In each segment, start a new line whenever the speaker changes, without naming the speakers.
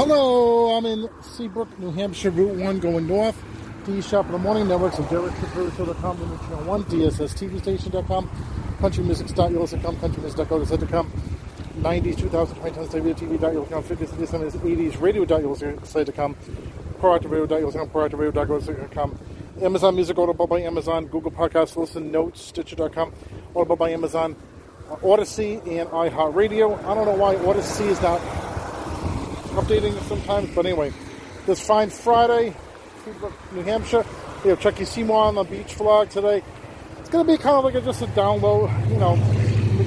Hello, I'm in Seabrook, New Hampshire, Route 1 going north. D Shop in the Morning Networks of DerekShapiro.com, Channel 1, DSSTVStation.com, CountryMusic.com, CountryMusic.co.com, 90s, 2000, 2010s, TV.com, 50s, 60s, 80s, Radio.com, ProActiveRadio.com, ProActiveRadio.com, Amazon Music, Audible by Amazon, Google Podcasts, Listen Notes, Stitcher.com, Audible by Amazon, Odyssey, and iHeartRadio. I don't know why Odyssey is not updating sometimes, but anyway, this fine Friday, New Hampshire, we have Chucky Seymour on the beach vlog today. It's going to be kind of like a, just a download, you know,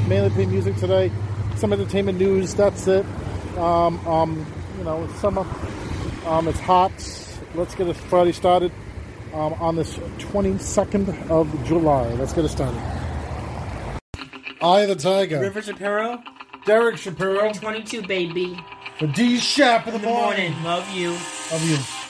mainly play music today, some entertainment news, that's it. Um, um, you know, it's summer, um, it's hot. Let's get it Friday started um, on this 22nd of July. Let's get it started. Eye of the Tiger.
River Shapiro,
Derek Shapiro.
22, baby.
For D Shap in the,
In the morning. Love you.
Love you.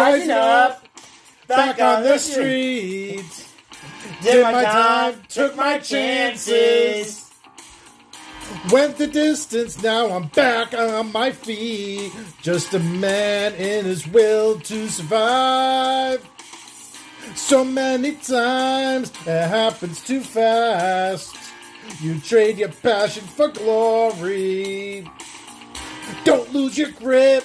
Rising up,
Back on the streets. Did my time, took my chances. Went the distance, now I'm back on my feet. Just a man in his will to survive. So many times it happens too fast. You trade your passion for glory. Don't lose your grip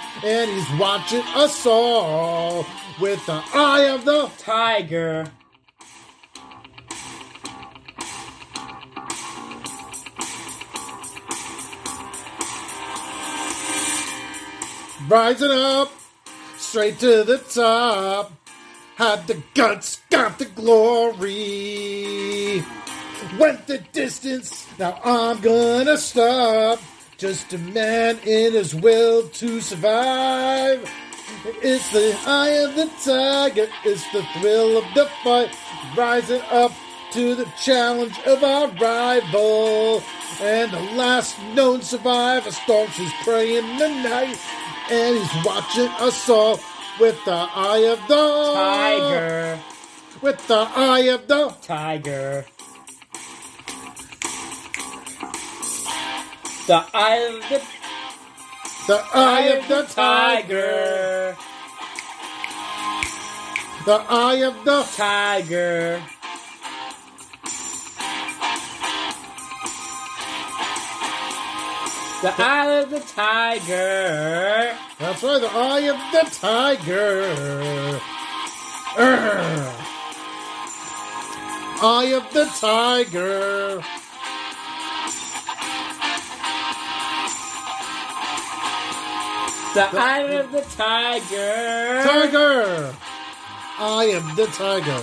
and he's watching us all with the eye of the
Tiger.
rising up straight to the top. Had the guts, got the glory. Went the distance, now I'm gonna stop. Just a man in his will to survive. It's the eye of the tiger, it's the thrill of the fight. Rising up to the challenge of our rival. And the last known survivor stalks his prey in the night. And he's watching us all with the eye of the
Tiger.
With the eye of the
Tiger. The eye of the
the eye of the
tiger.
The eye of the
Tiger. The eye of the tiger.
That's right, the eye of the tiger. Urgh. Eye of the tiger.
The eye of the tiger.
Tiger. I am the tiger.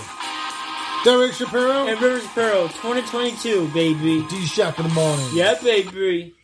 Derek Shapiro.
And Rivers Pearl 2022, baby.
D Shop in the morning.
Yeah, baby.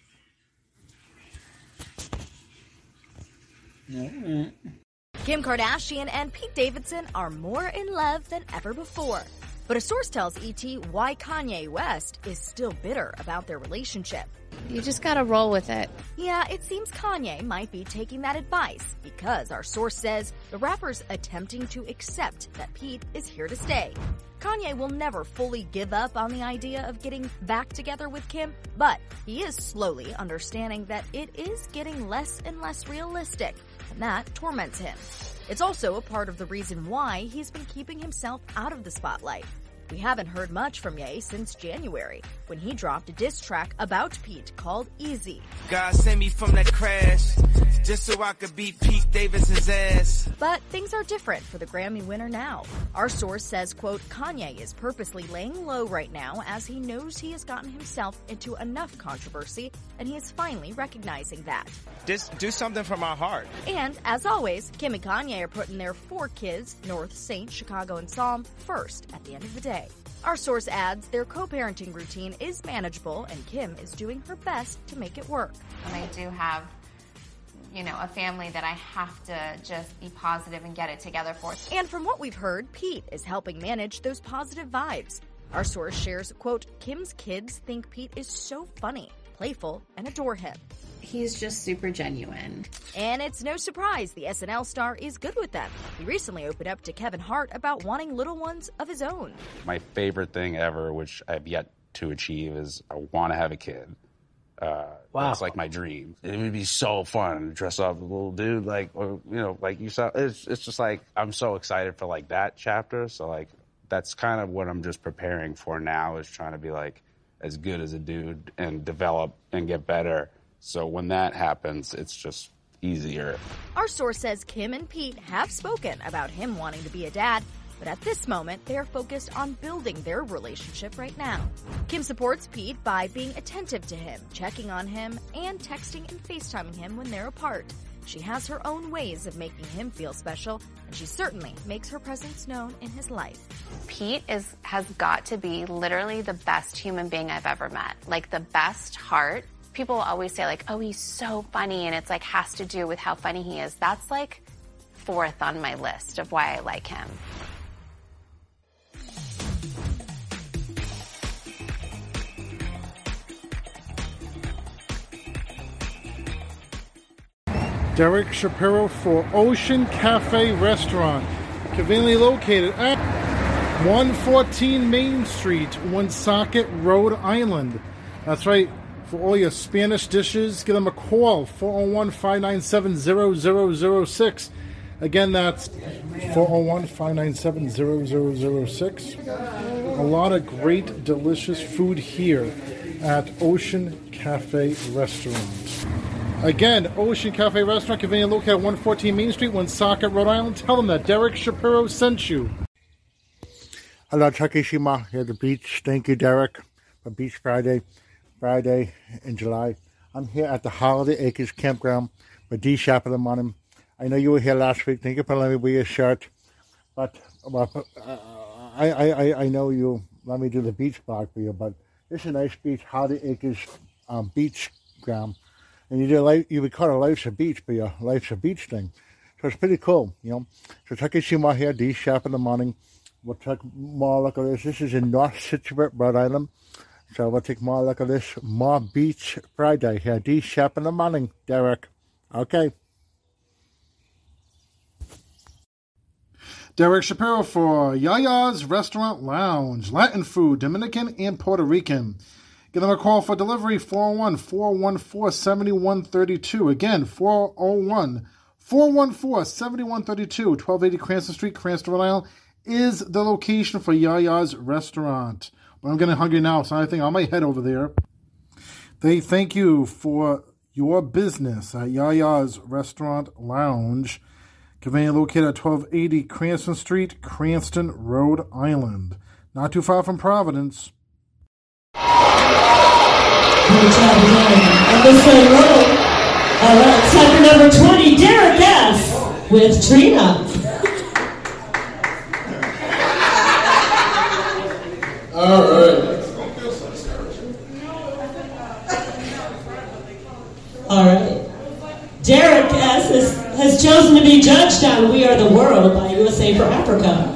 Kim Kardashian and Pete Davidson are more in love than ever before. But a source tells ET why Kanye West is still bitter about their relationship.
You just gotta roll with it.
Yeah, it seems Kanye might be taking that advice because our source says the rapper's attempting to accept that Pete is here to stay. Kanye will never fully give up on the idea of getting back together with Kim, but he is slowly understanding that it is getting less and less realistic, and that torments him. It's also a part of the reason why he's been keeping himself out of the spotlight. We haven't heard much from Ye since January, when he dropped a diss track about Pete called Easy.
God sent me from that crash just so I could beat Pete Davidson's ass.
But things are different for the Grammy winner now. Our source says, quote, Kanye is purposely laying low right now as he knows he has gotten himself into enough controversy and he is finally recognizing that.
Just do something from my heart.
And as always, Kim and Kanye are putting their four kids, North, Saint, Chicago, and Psalm, first at the end of the day. Our source adds their co-parenting routine is manageable and Kim is doing her best to make it work.
And I do have, you know, a family that I have to just be positive and get it together for.
And from what we've heard, Pete is helping manage those positive vibes. Our source shares, quote, Kim's kids think Pete is so funny, playful, and adore him.
He's just super genuine.
And it's no surprise the SNL star is good with them. He recently opened up to Kevin Hart about wanting little ones of his own.
My favorite thing ever, which I've yet to achieve, is I want to have a kid. Uh,
Wow.
That's like my dream. It would be so fun to dress up as a little dude, like, or, you know, like you saw. It's, it's just like, I'm so excited for like that chapter. So, like, that's kind of what I'm just preparing for now is trying to be like as good as a dude and develop and get better. So when that happens, it's just easier.
Our source says Kim and Pete have spoken about him wanting to be a dad, but at this moment, they are focused on building their relationship right now. Kim supports Pete by being attentive to him, checking on him, and texting and FaceTiming him when they're apart. She has her own ways of making him feel special, and she certainly makes her presence known in his life.
Pete is has got to be literally the best human being I've ever met. Like the best heart. People always say like, "Oh, he's so funny," and it's like has to do with how funny he is. That's like fourth on my list of why I like him.
Derek Shapiro for Ocean Cafe Restaurant, conveniently located at 114 Main Street, Woonsocket, Rhode Island. That's right. For all your Spanish dishes, give them a call 401 597 0006. Again, that's 401 597 0006. A lot of great, delicious food here at Ocean Cafe Restaurant. Again, Ocean Cafe Restaurant, conveniently located at 114 Main Street, Woonsocket, Rhode Island. Tell them that Derek Shapiro sent you. Hello, Takeshima here at the beach. Thank you, Derek, for Beach Friday, Friday in July. I'm here at the Holiday Acres Campground with D Shop in the morning. I know you were here last week. Thank you for letting me wear your shirt. But well, uh, I, I, I- know you let me do the beach blog for you, but it's a nice beach, Holiday Acres um, beach ground. And you do like you would call it Life's a Beach, but your Life's a Beach thing. So it's pretty cool, you know. So take Takeshima here, D Shop in the morning. We'll take more look at this. This is in North Scituate, Rhode Island. So we'll take more look at this. More Beach Friday here. D Shop in the morning, Derek. Okay. Derek Shapiro for Yaya's Restaurant Lounge. Latin food, Dominican and Puerto Rican. Give them a call for delivery 401 414 7132. Again, 401 414 7132. 1280 Cranston Street, Cranston, Rhode Island is the location for Yaya's Restaurant. But I'm getting hungry now, so I think I might head over there. They thank you for your business at Yaya's Restaurant Lounge, conveniently located at 1280 Cranston Street, Cranston, Rhode Island. Not too far from Providence.
Good job, Derek. On the same row. All right, for number 20, Derek F. with Trina.
All right.
All right. Derek S. Has chosen to be judged on We Are the World by USA for Africa.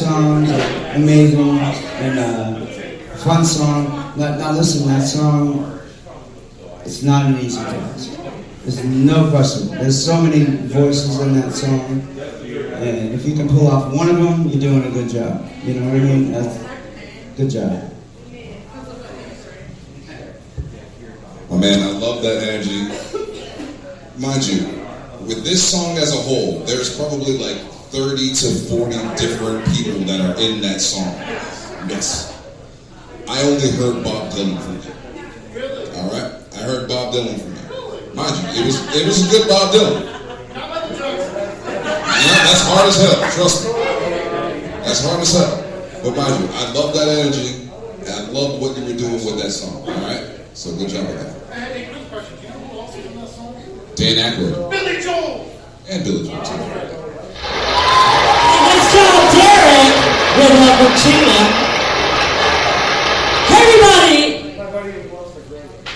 Trina on song. Amazing and uh, fun song. Now, listen, that song it's not an easy task. There's no question. There's so many voices in that song, and if you can pull off one of them, you're doing a good job. You know what I mean? That's good job.
My man, I love that energy. Mind you, with this song as a whole, there's probably like 30 to 40 different people that are in that song. Yes. I only heard Bob Dylan from you. Alright? I heard Bob Dylan from you. Mind you, it was it was a good Bob Dylan. Yeah, that's hard as hell, trust me. That's hard as hell. But mind you, I love that energy and I love what you were doing with that song. Alright? So good job with that.
I had a quick question. Do you know who also did that song?
Dan Aykroyd.
Billy Joel.
And Billy Joel too.
Let's call Derek with with Tina. Hey everybody.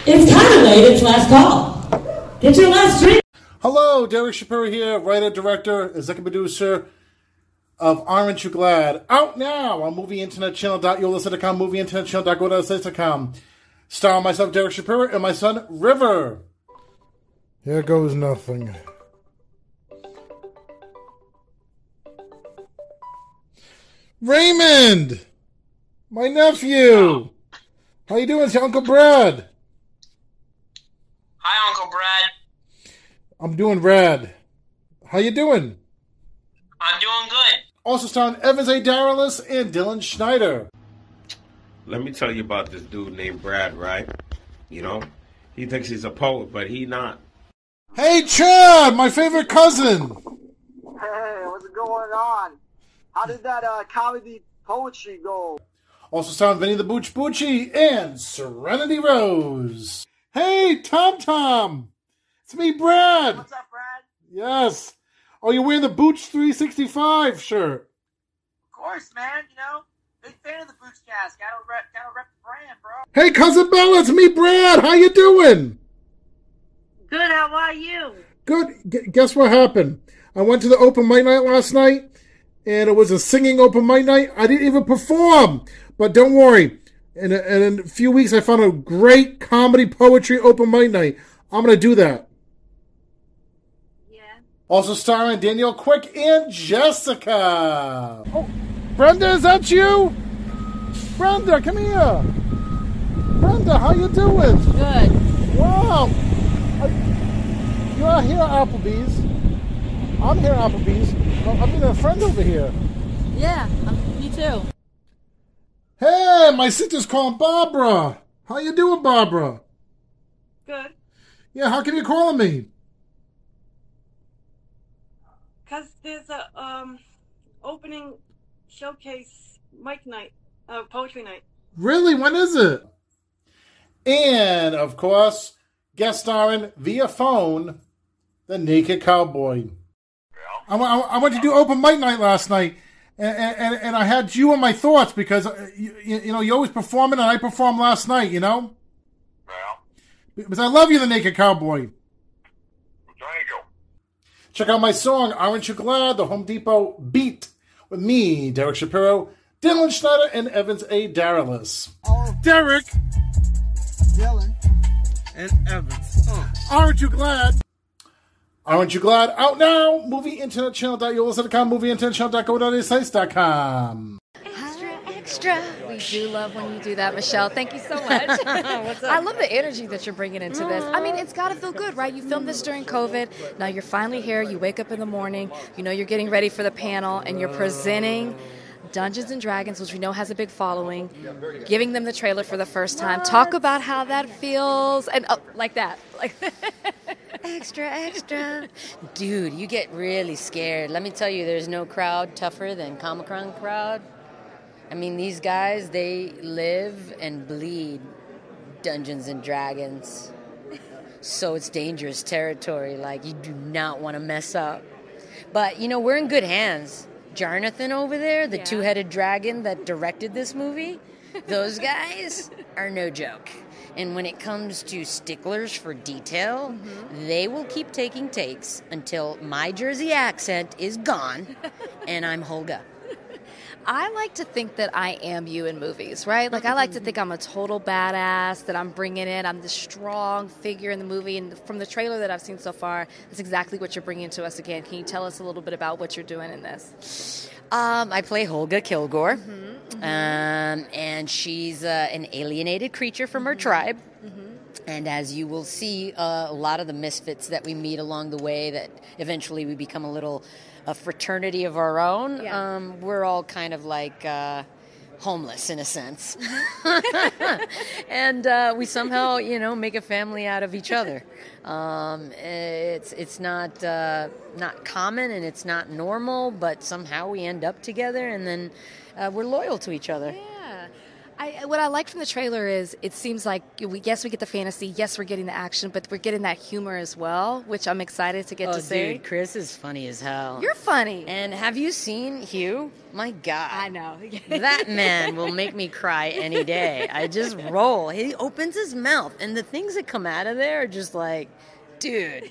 It's kind of late. It's last call. Get your last drink.
Hello, Derek Shapiro here, writer, director, executive producer of Aren't You Glad? Out now on movieinternetchannel.yolisten.com, movieinternetchannel.go.com. Star myself, Derek Shapiro, and my son, River. Here goes nothing. Raymond! My nephew! How you doing? It's Uncle Brad.
Hi, Uncle Brad.
I'm doing rad. How you doing?
I'm doing good.
Also starring Evans A. Daralis and Dylan Schneider.
Let me tell you about this dude named Brad, right? You know, he thinks he's a poet, but he not.
Hey, Chad, my favorite cousin.
Hey, what's going on? How did that uh, comedy poetry go?
Also starring Vinny the Booch Bucci and Serenity Rose. Hey, Tom Tom. It's me, Brad.
What's up, Brad?
Yes. Oh, you're wearing the Booch 365 shirt.
Of course, man. You know, big fan of the Boots Cast. Gotta rep, gotta rep the brand, bro.
Hey, cousin Bella, it's me, Brad. How you doing?
Good. How are you?
Good. G- guess what happened? I went to the open mic night last night, and it was a singing open mic night. I didn't even perform, but don't worry. In a, in a few weeks, I found a great comedy poetry open mic night. I'm gonna do that. Yeah. Also starring Danielle Quick and Jessica. Oh, Brenda, is that you? Brenda, come here. Brenda, how you doing?
Good.
Wow. You're here Applebee's. I'm here at Applebee's. I'm meeting a friend over here.
Yeah, um, me too.
Hey, my sister's calling Barbara. How you doing, Barbara?
Good.
Yeah, how come you calling me?
Cause there's a um opening showcase mic night, uh, poetry night.
Really? When is it? And of course, guest starring via phone, the Naked Cowboy. I, wa- I went to do open mic night last night, and, and, and I had you on my thoughts because uh, you, you know you always performing, and I performed last night. You know. Well. Because I love you, the Naked Cowboy. Check out my song, Aren't You Glad? The Home Depot Beat with me, Derek Shapiro, Dylan Schneider, and Evans A. Daralis. Derek
Dylan.
and Evans. Aren't you glad? Aren't you glad? Out now! MovieInternetChannel.com, MovieInternetChannel.co.com.
Extra, extra. We do love when you do that, Michelle. Thank you so much. I love the energy that you're bringing into this. I mean, it's got to feel good, right? You filmed this during COVID. Now you're finally here. You wake up in the morning. You know you're getting ready for the panel, and you're presenting Dungeons and Dragons, which we know has a big following. Giving them the trailer for the first time. Talk about how that feels, and oh, like that, like.
Extra, extra. Dude, you get really scared. Let me tell you, there's no crowd tougher than Comic Con crowd. I mean, these guys, they live and bleed Dungeons and Dragons. So it's dangerous territory. Like, you do not want to mess up. But, you know, we're in good hands. Jonathan over there, the two headed dragon that directed this movie, those guys are no joke. And when it comes to sticklers for detail, mm-hmm. they will keep taking takes until my Jersey accent is gone and I'm Holga.
I like to think that I am you in movies, right? Like I like to mm-hmm. think I'm a total badass, that I'm bringing it, I'm the strong figure in the movie, and from the trailer that I've seen so far, that's exactly what you're bringing to us again. Can you tell us a little bit about what you're doing in this?
Um, I play Holga Kilgore, Um, and she's uh, an alienated creature from her tribe. And as you will see, uh, a lot of the misfits that we meet along the way, that eventually we become a little a fraternity of our own. Um, we're all kind of like uh, homeless in a sense, and uh, we somehow, you know, make a family out of each other. Um, it's it's not uh, not common and it's not normal, but somehow we end up together, and then uh, we're loyal to each other.
Yeah. I, what I like from the trailer is it seems like we yes we get the fantasy, yes we're getting the action, but we're getting that humor as well, which I'm excited to get
oh,
to see.
dude, Chris is funny as hell.
You're funny.
And have you seen Hugh? My God.
I know.
that man will make me cry any day. I just roll. He opens his mouth, and the things that come out of there are just like, dude,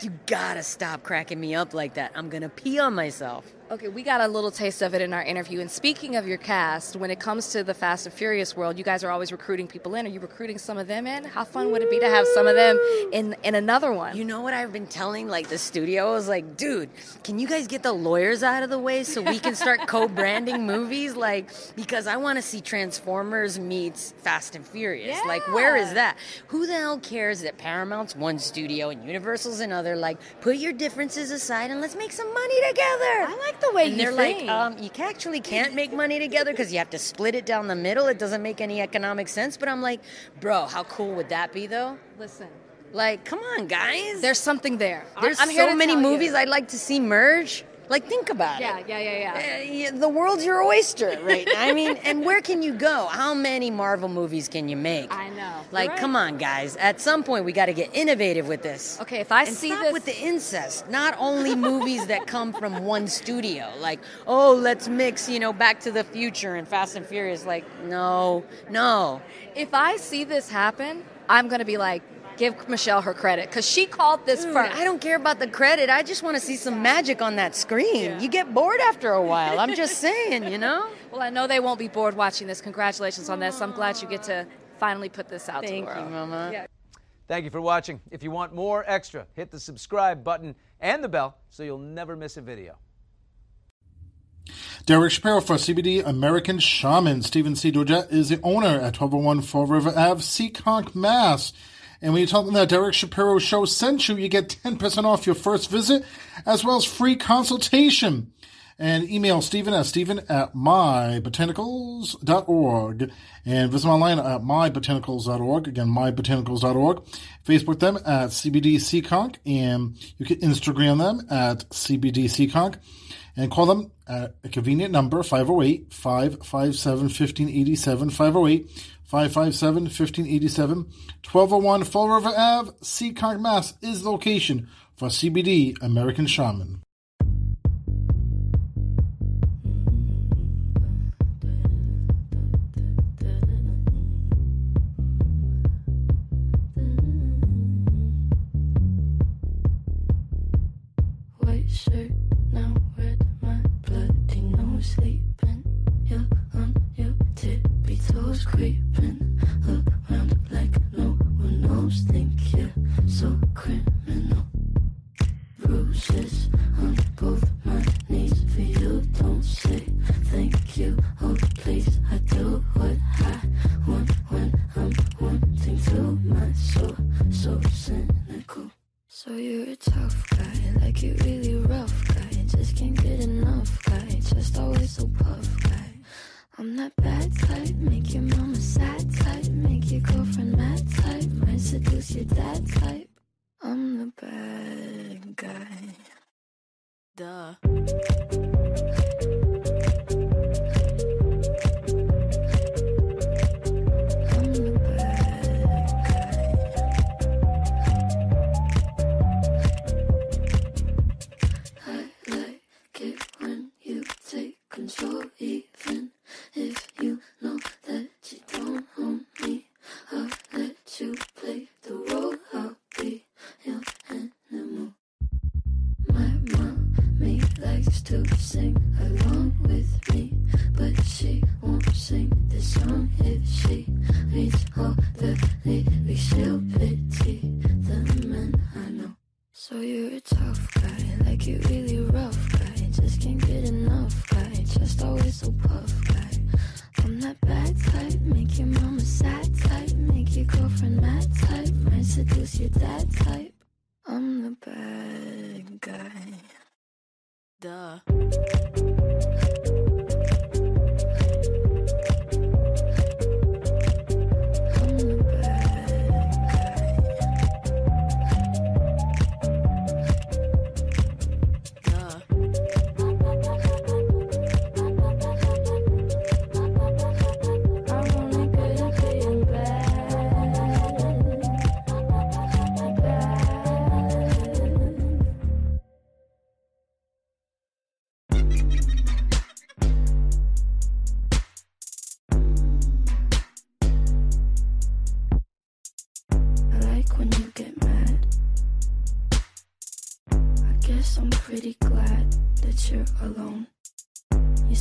you gotta stop cracking me up like that. I'm gonna pee on myself.
Okay, we got a little taste of it in our interview. And speaking of your cast, when it comes to the Fast and Furious world, you guys are always recruiting people in. Are you recruiting some of them in? How fun would it be to have some of them in in another one?
You know what I've been telling like the studio? I was like, dude, can you guys get the lawyers out of the way so we can start co-branding movies? Like, because I want to see Transformers meets Fast and Furious. Like, where is that? Who the hell cares that Paramount's one studio and Universal's another? Like, put your differences aside and let's make some money together.
I like the way
and
you
they're
think.
like, um, you actually can't make money together because you have to split it down the middle. It doesn't make any economic sense. But I'm like, bro, how cool would that be though?
Listen.
Like, come on, guys.
There's something there.
There's
I'm
so many
tell you.
movies I'd like to see merge. Like, think about
Yeah,
it.
yeah, yeah, yeah.
Yeah, eh, the world's your oyster right. I mean, and where can you go? How many Marvel movies can you make?
I know.
Like,
right.
come on, guys. At some point, we got to get innovative with this.
Okay, if I
and
see
stop
this-
with the incest. Not only movies that come from one studio. Like, oh, let's mix, you know, Back to the Future and Fast and Furious. Like, no, no.
If I see this happen, I'm going to be like, give Michelle her credit because she called this
Dude,
first.
I don't care about the credit. I just want to see some magic on that screen. You get bored after a while. I'm just saying, you know.
Well, I know they won't be bored watching this. Congratulations on this. I'm glad you get to finally put this out to
Thank you. Mama.
Yeah.
Thank you for watching. If you want more extra, hit the subscribe button and the bell so you'll never miss a video.
Derek Shapiro for CBD American Shaman. Stephen C. Doja is the owner at 1201 Fall River Ave, Seekonk, Mass. And when you tell them that Derek Shapiro Show sent you, you get 10% off your first visit, as well as free consultation. And email Stephen at Stephen at mybotanicals.org. And visit online at mybotanicals.org. Again, mybotanicals.org. Facebook them at CBD Seekonk. And you can Instagram them at CBD Seekonk and call them at a convenient number 508 557 1587 508 557 1587 1201 Fall River Ave, Seekonk, Mass is the location for CBD American Shaman.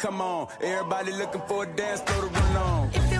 come
on. Everybody looking for a dance floor to run on.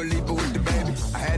it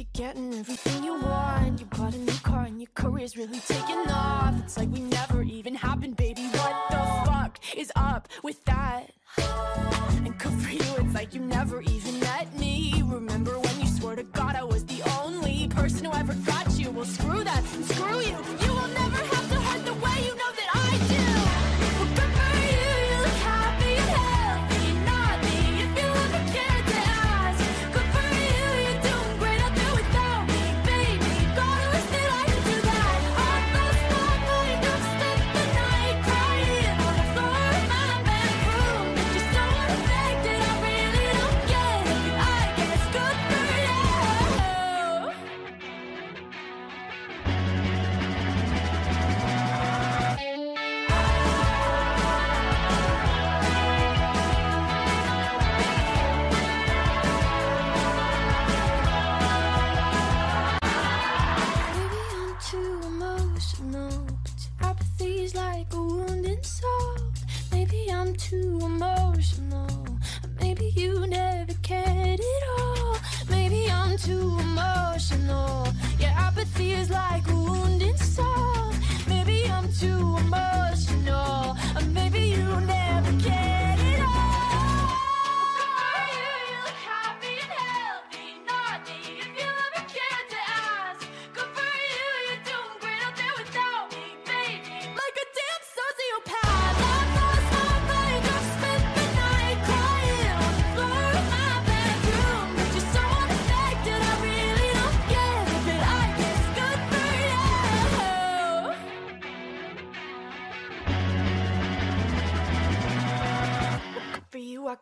You're getting everything you want. You bought a new car and your career's really taking off. It's like we never even happened, baby. What the fuck is up with that? And good for you, it's like you never even.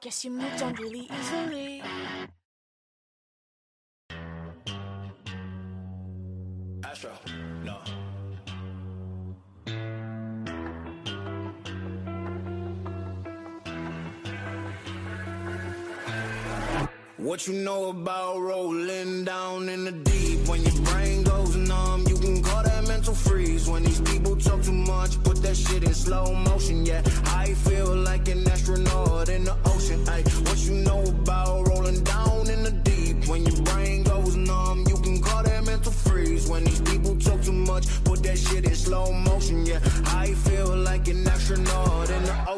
Guess you moved on really easily.
Astro, no. What you know about rolling down in the deep? When your brain goes numb, you can call that mental freeze. When these people talk too much, put that shit in slow motion. Yeah, I feel like an astronaut in the ocean.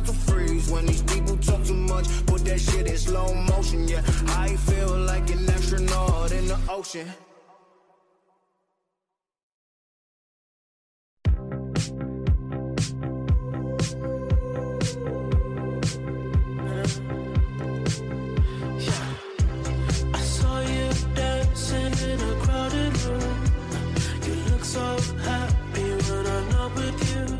mental freeze. When these people talk too much, put that shit in slow motion. Yeah, I feel like an astronaut in the ocean.
Yeah I saw you dancing in a crowded room. You look so happy when I'm not with you.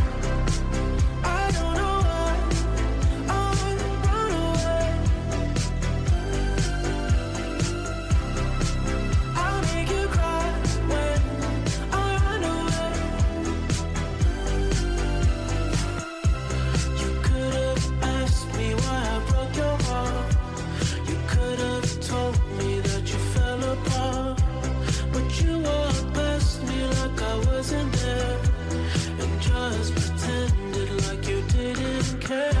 I wasn't there and just pretended like you didn't care.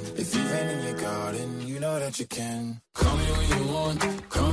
If you've been in your garden, you know that you can. Call me when you want, call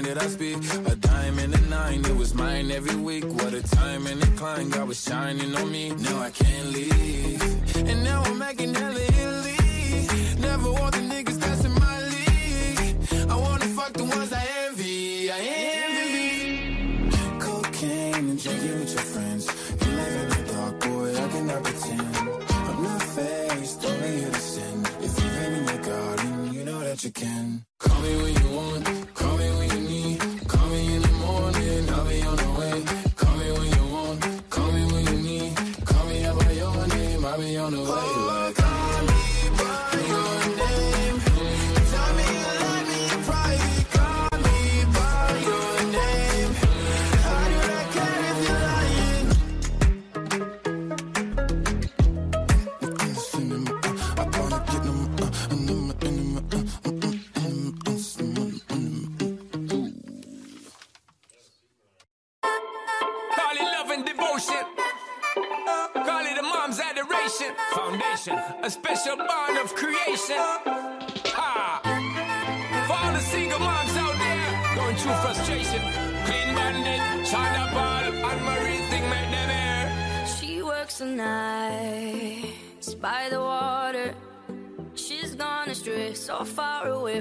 time that I speak. A dime and a nine, it was mine every week. What a time and a climb, God was shining on me. Now I can't leave. And now I'm making hella Italy. Never want the niggas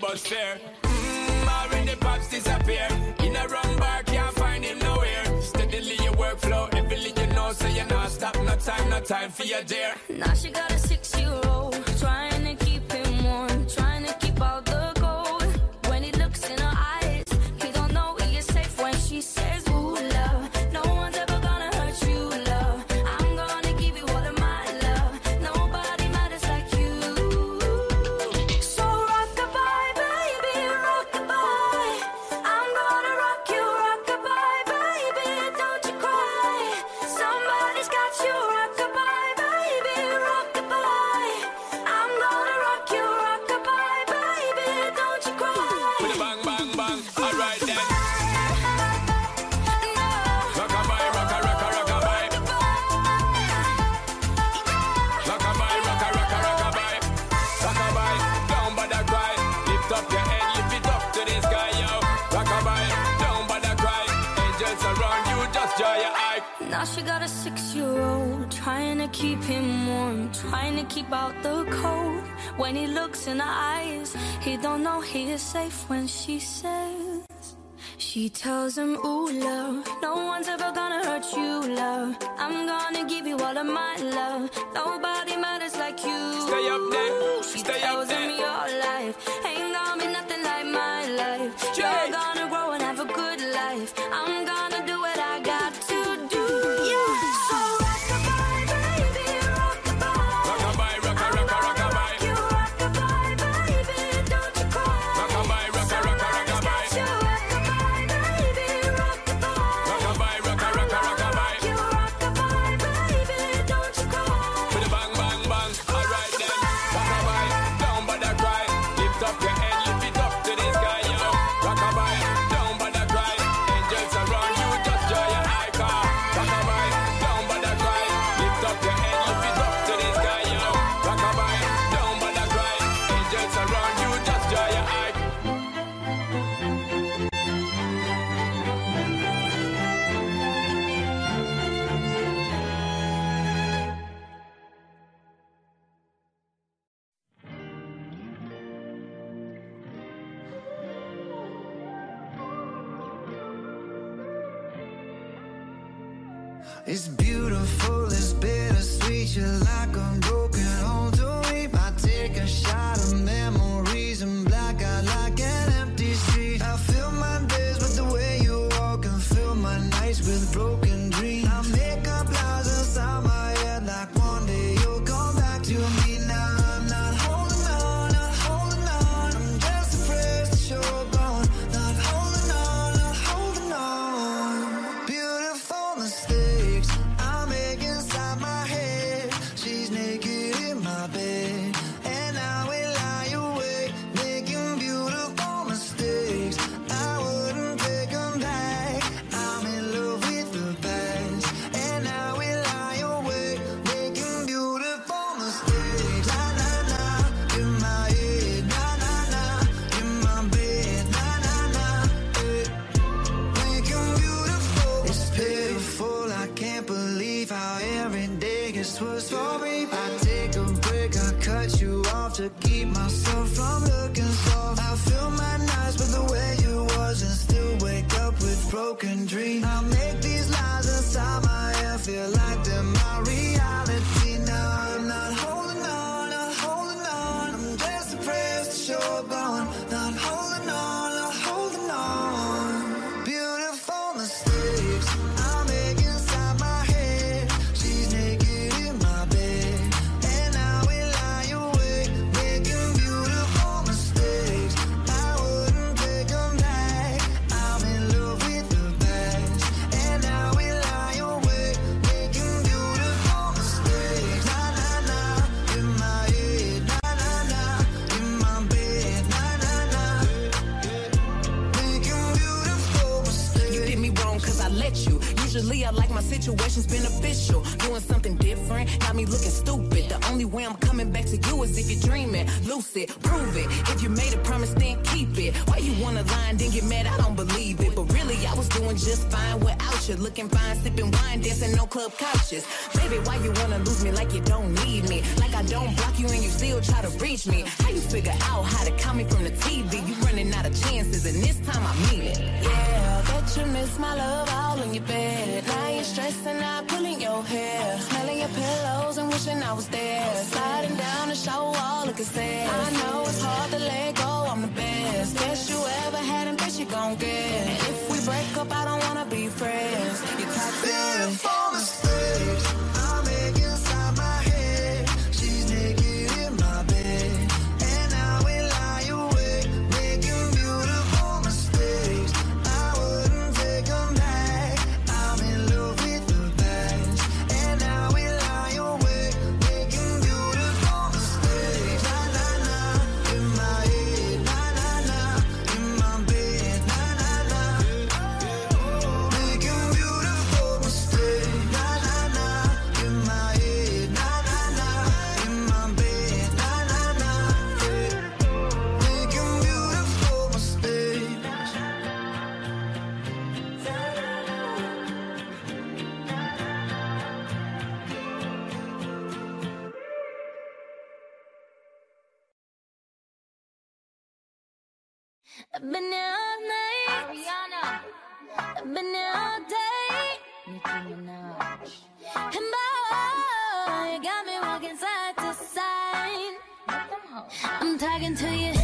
but fair. Mmm, the pops disappear. In a wrong bar, can't find him nowhere. Steadily your
workflow, everything you know, so you're not stop. No time, no time for your dear.
Now she got a six-year-old. Trying to keep out the cold. When he looks in her eyes, he don't know he is safe when she says. She tells him, ooh, love, no one's ever gonna hurt you, love. I'm gonna give you all of my love. Nobody matters like you.
Stay up there.
She
Stay
tells
up
there. him your life. Talking to you.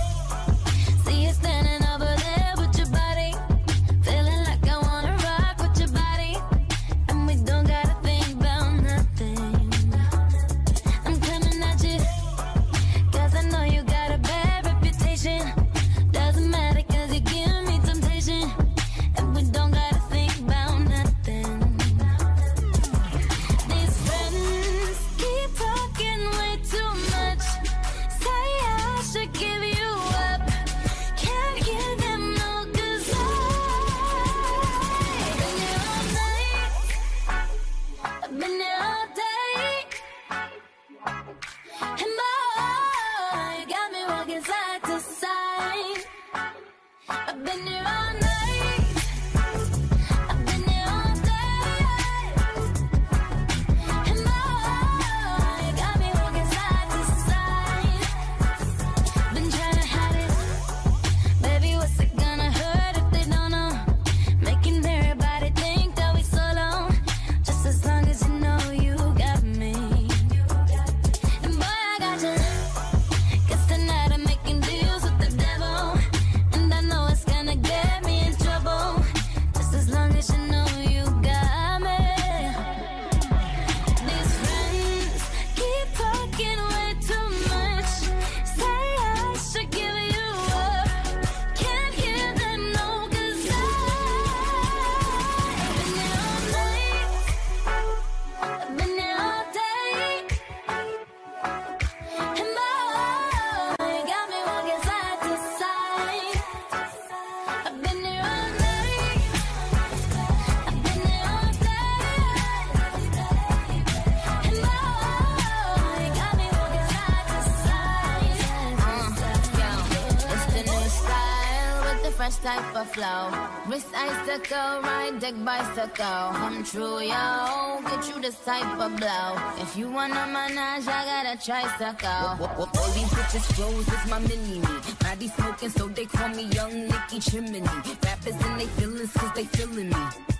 slow. Wrist icicle, ride deck bicycle. Come true, yo. Get you the type of blow. If you wanna manage, I got a tricycle.
All these bitches flows is my mini me. Body smoking, so they call me Young Nicki Chimney. Rappers and they feelings, cause they feeling me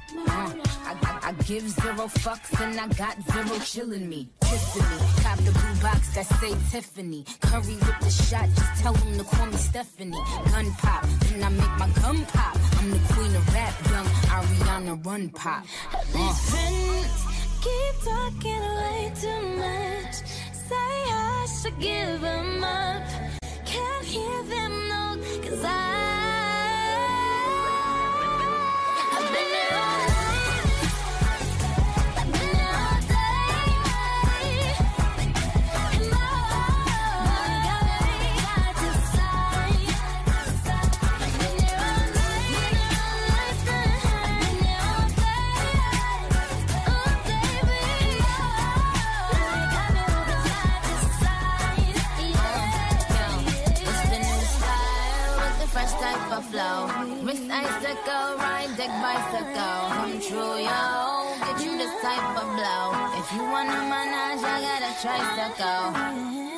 give zero fucks and I got zero chillin' me. Kissing me, cop the blue box that say Tiffany. Curry with the shot, just tell them to call me Stephanie. Gun pop, then I make my gun pop. I'm the queen of rap, young Ariana Run Pop.
These friends keep talking way too much. Say I should give them up. Can't hear them, no, cause I
electric bicycle. Come true, yo. Get you this type of blow. If you
want
a menage, I
got a tricycle.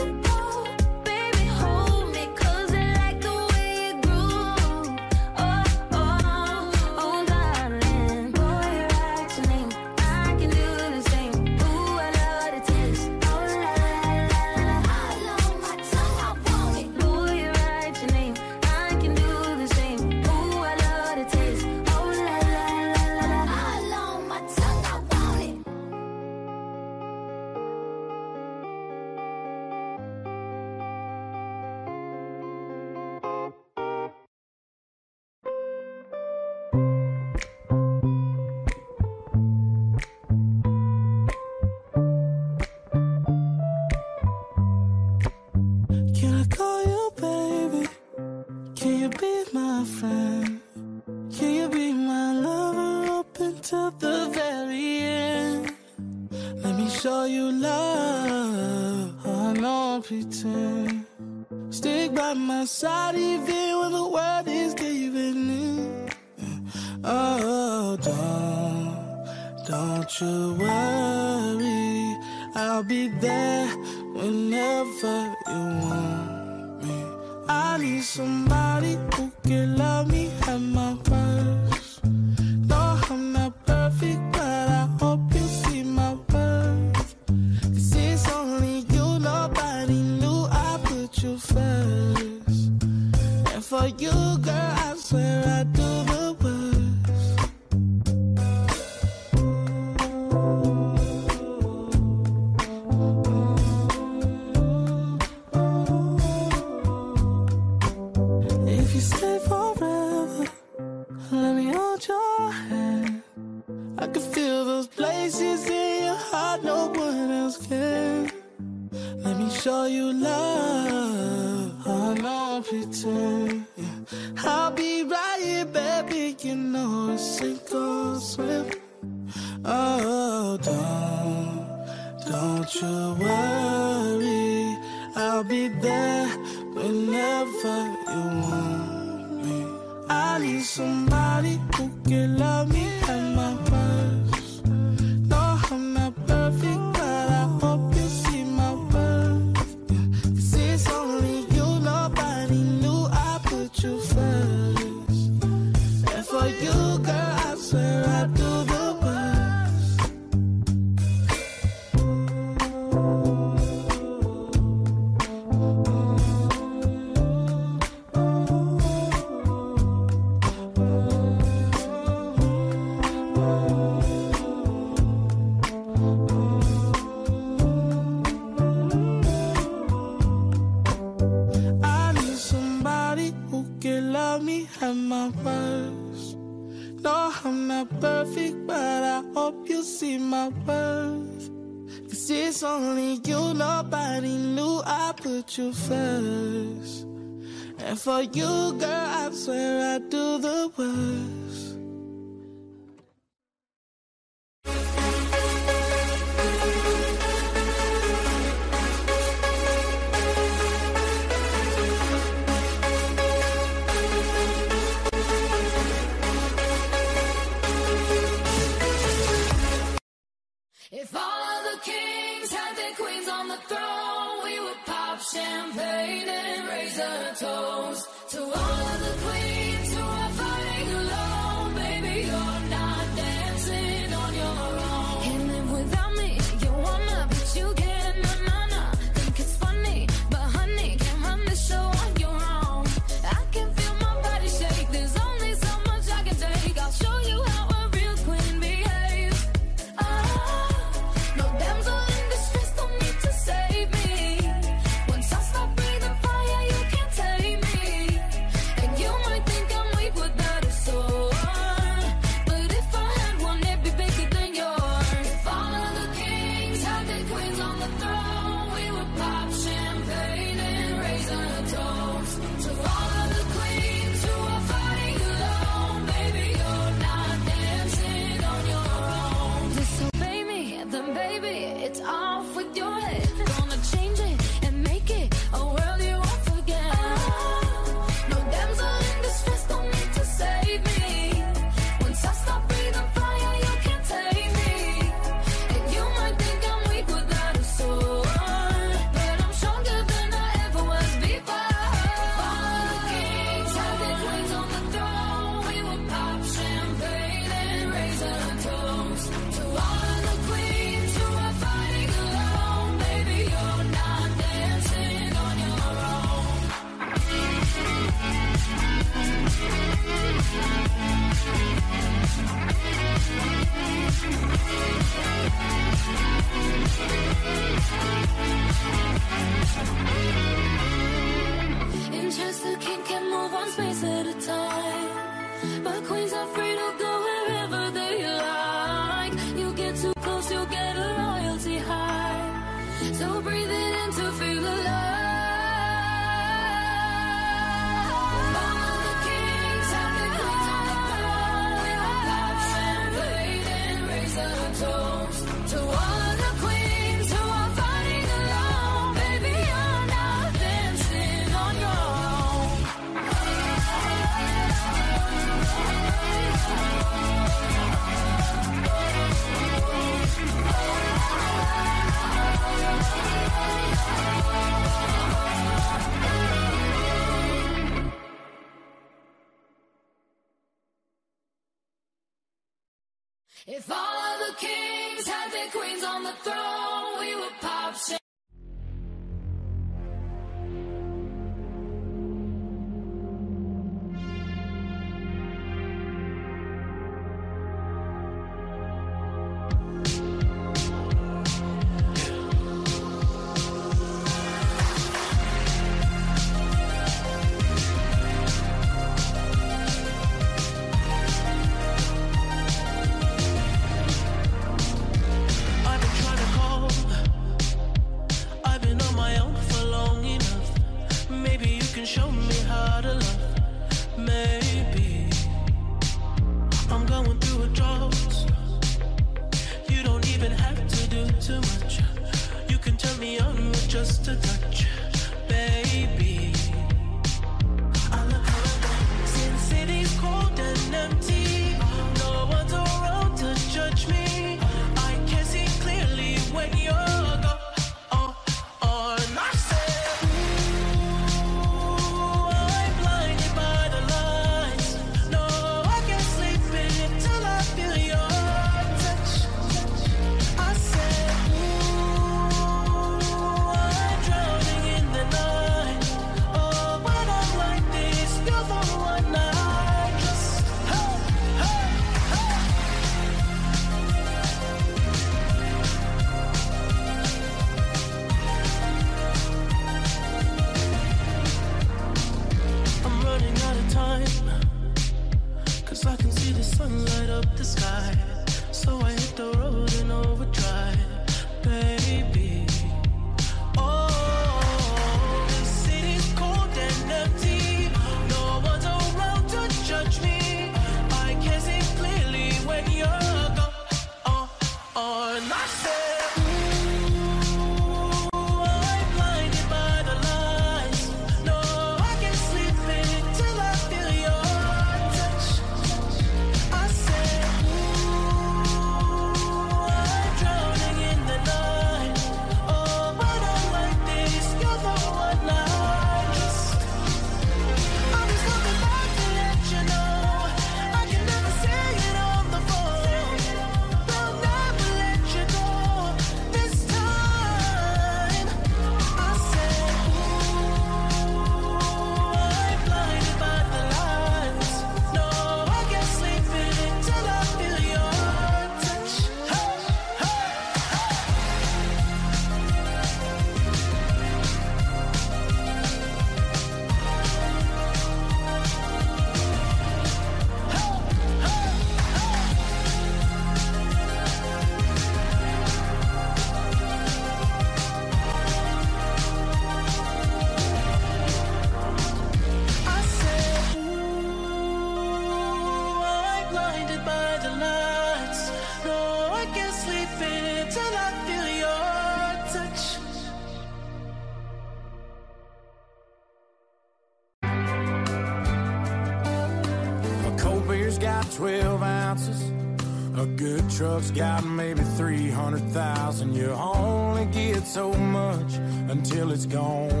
It's gone.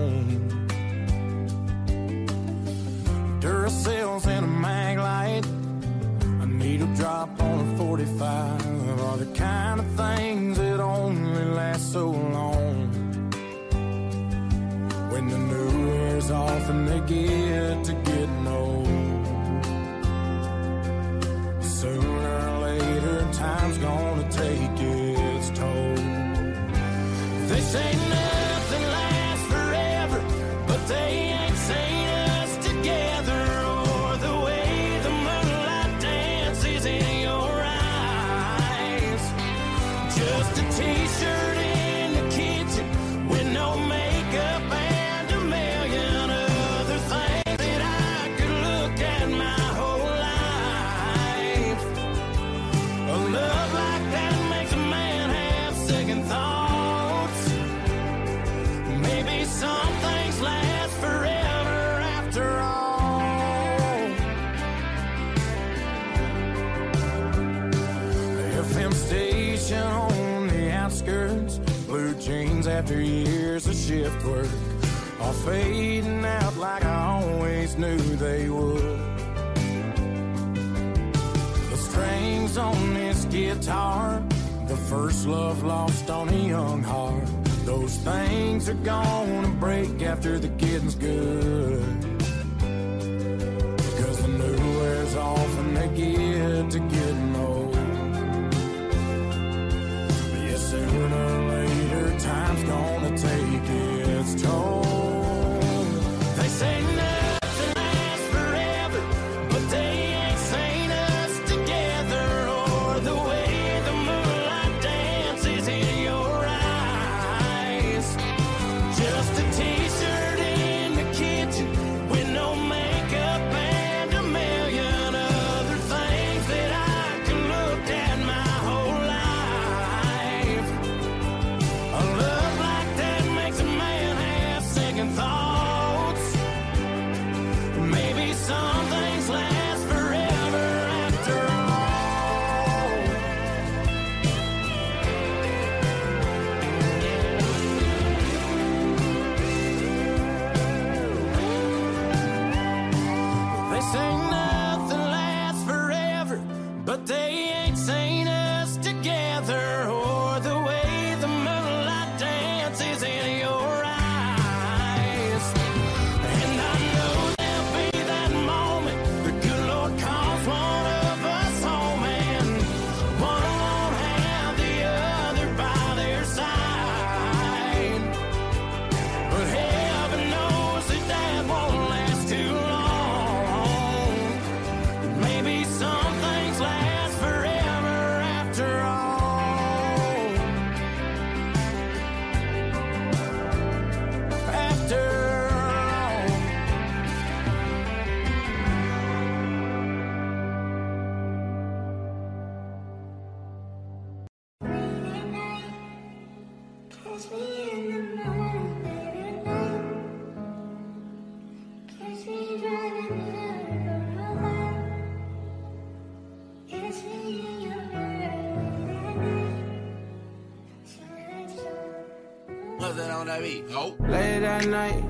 At
night.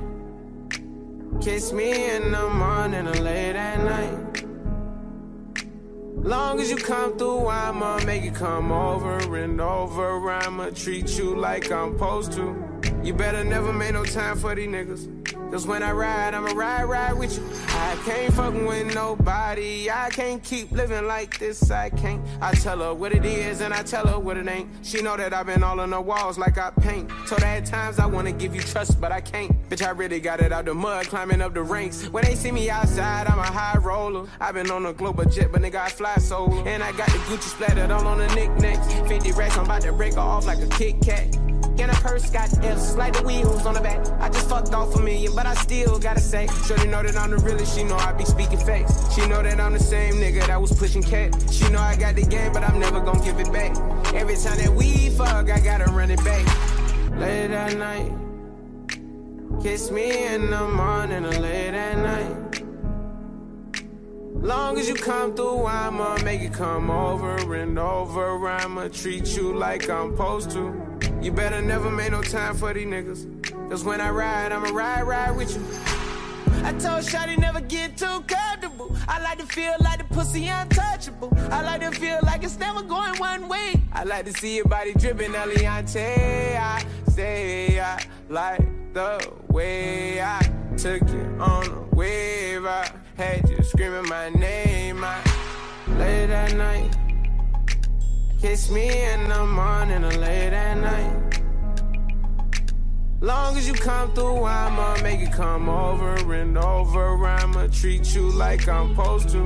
Kiss me in the morning or late at night. Long as you come through, I'ma make you come over and over. I'ma treat you like I'm supposed to. You better never make no time for these niggas. Cause when I ride, I'ma ride, ride with you. I can't fucking with nobody. I can't keep living like this. I can't. I tell her what it is and I tell her what it ain't. She know that I've been all on the walls like I paint. Told her at times I wanna give you trust, but I can't. Bitch, I really got it out the mud, climbing up the ranks. When they see me outside, I'm a high roller. I've been on a global jet, but nigga, I fly solo. And I got the Gucci splattered all on the knickknacks. 50 racks, I'm about to break her off like a Kit Kat. And a purse got F's, like the wheels on the back. I just fucked off a million, but I still gotta say. Shorty know that I'm the realest, she know I be speaking facts. She know that I'm the same nigga that was pushing cat. She know I got the game, but I'm never gonna give it back. Every time that we fuck, I gotta run it back. Late at night, kiss me in the morning or late at night. Long as you come through, I'ma make it come over and over. I'ma treat you like I'm supposed to. You better never make no time for these niggas. Cause when I ride, I'ma ride, ride with you. I told Shotty never get too comfortable. I like to feel like the pussy untouchable. I like to feel like it's never going one way. I like to see your body dripping, Eliante. I say I like the way I took you on a wave. I had you screaming my name. I late at night. Kiss me in the morning or late at night. Long as you come through, I'ma make it come over and over. I'ma treat you like I'm supposed to.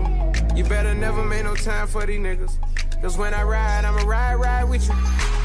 You better never make no time for these niggas. Cause when I ride, I'ma ride, ride with you.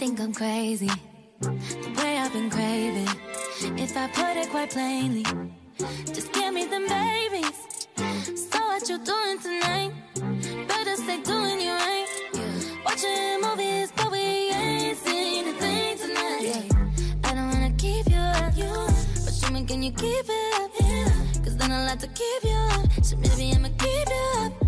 Think I'm crazy, the way I've been craving. If I put it quite plainly, just give me them babies. So what you doing tonight? Better stay doing you right. Watching movies, but we ain't seen a thing tonight. I don't wanna keep you up, but show me can you keep it up? Cause then I'll have to keep you up. So maybe I'ma keep you up.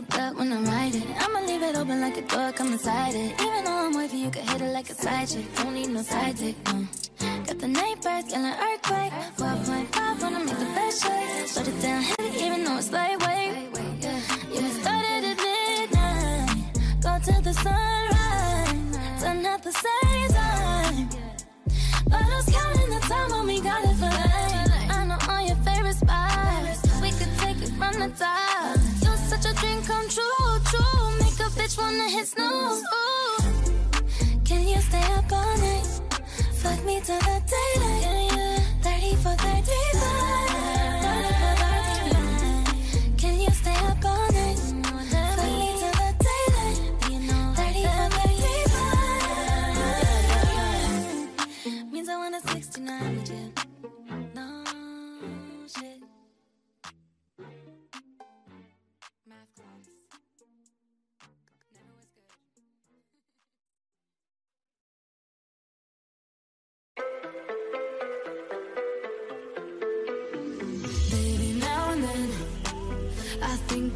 You a seatbelt when I ride it. I'ma leave it open like a door, come inside it. Even though I'm wavy, you can hit it like a side chick. Don't need no side dick, no. Got the night birds, yelling earthquake. 4.5 wanna make the best shake. Shut it down heavy, even though it's lightweight. Yeah, we started at midnight. Go to the sunrise. Done at the same time. But I was counting the time when we got it for life. I know all your favorite spots. We could take it from the top. Such a dream come true, true. Make a bitch wanna hit snooze. Ooh. Can you stay up all night? Fuck me till the daylight. Yeah, yeah. 30 for 35. 30 for 35. Can you stay up all night? Fuck me the daylight. 30 for 35. Means I want a 69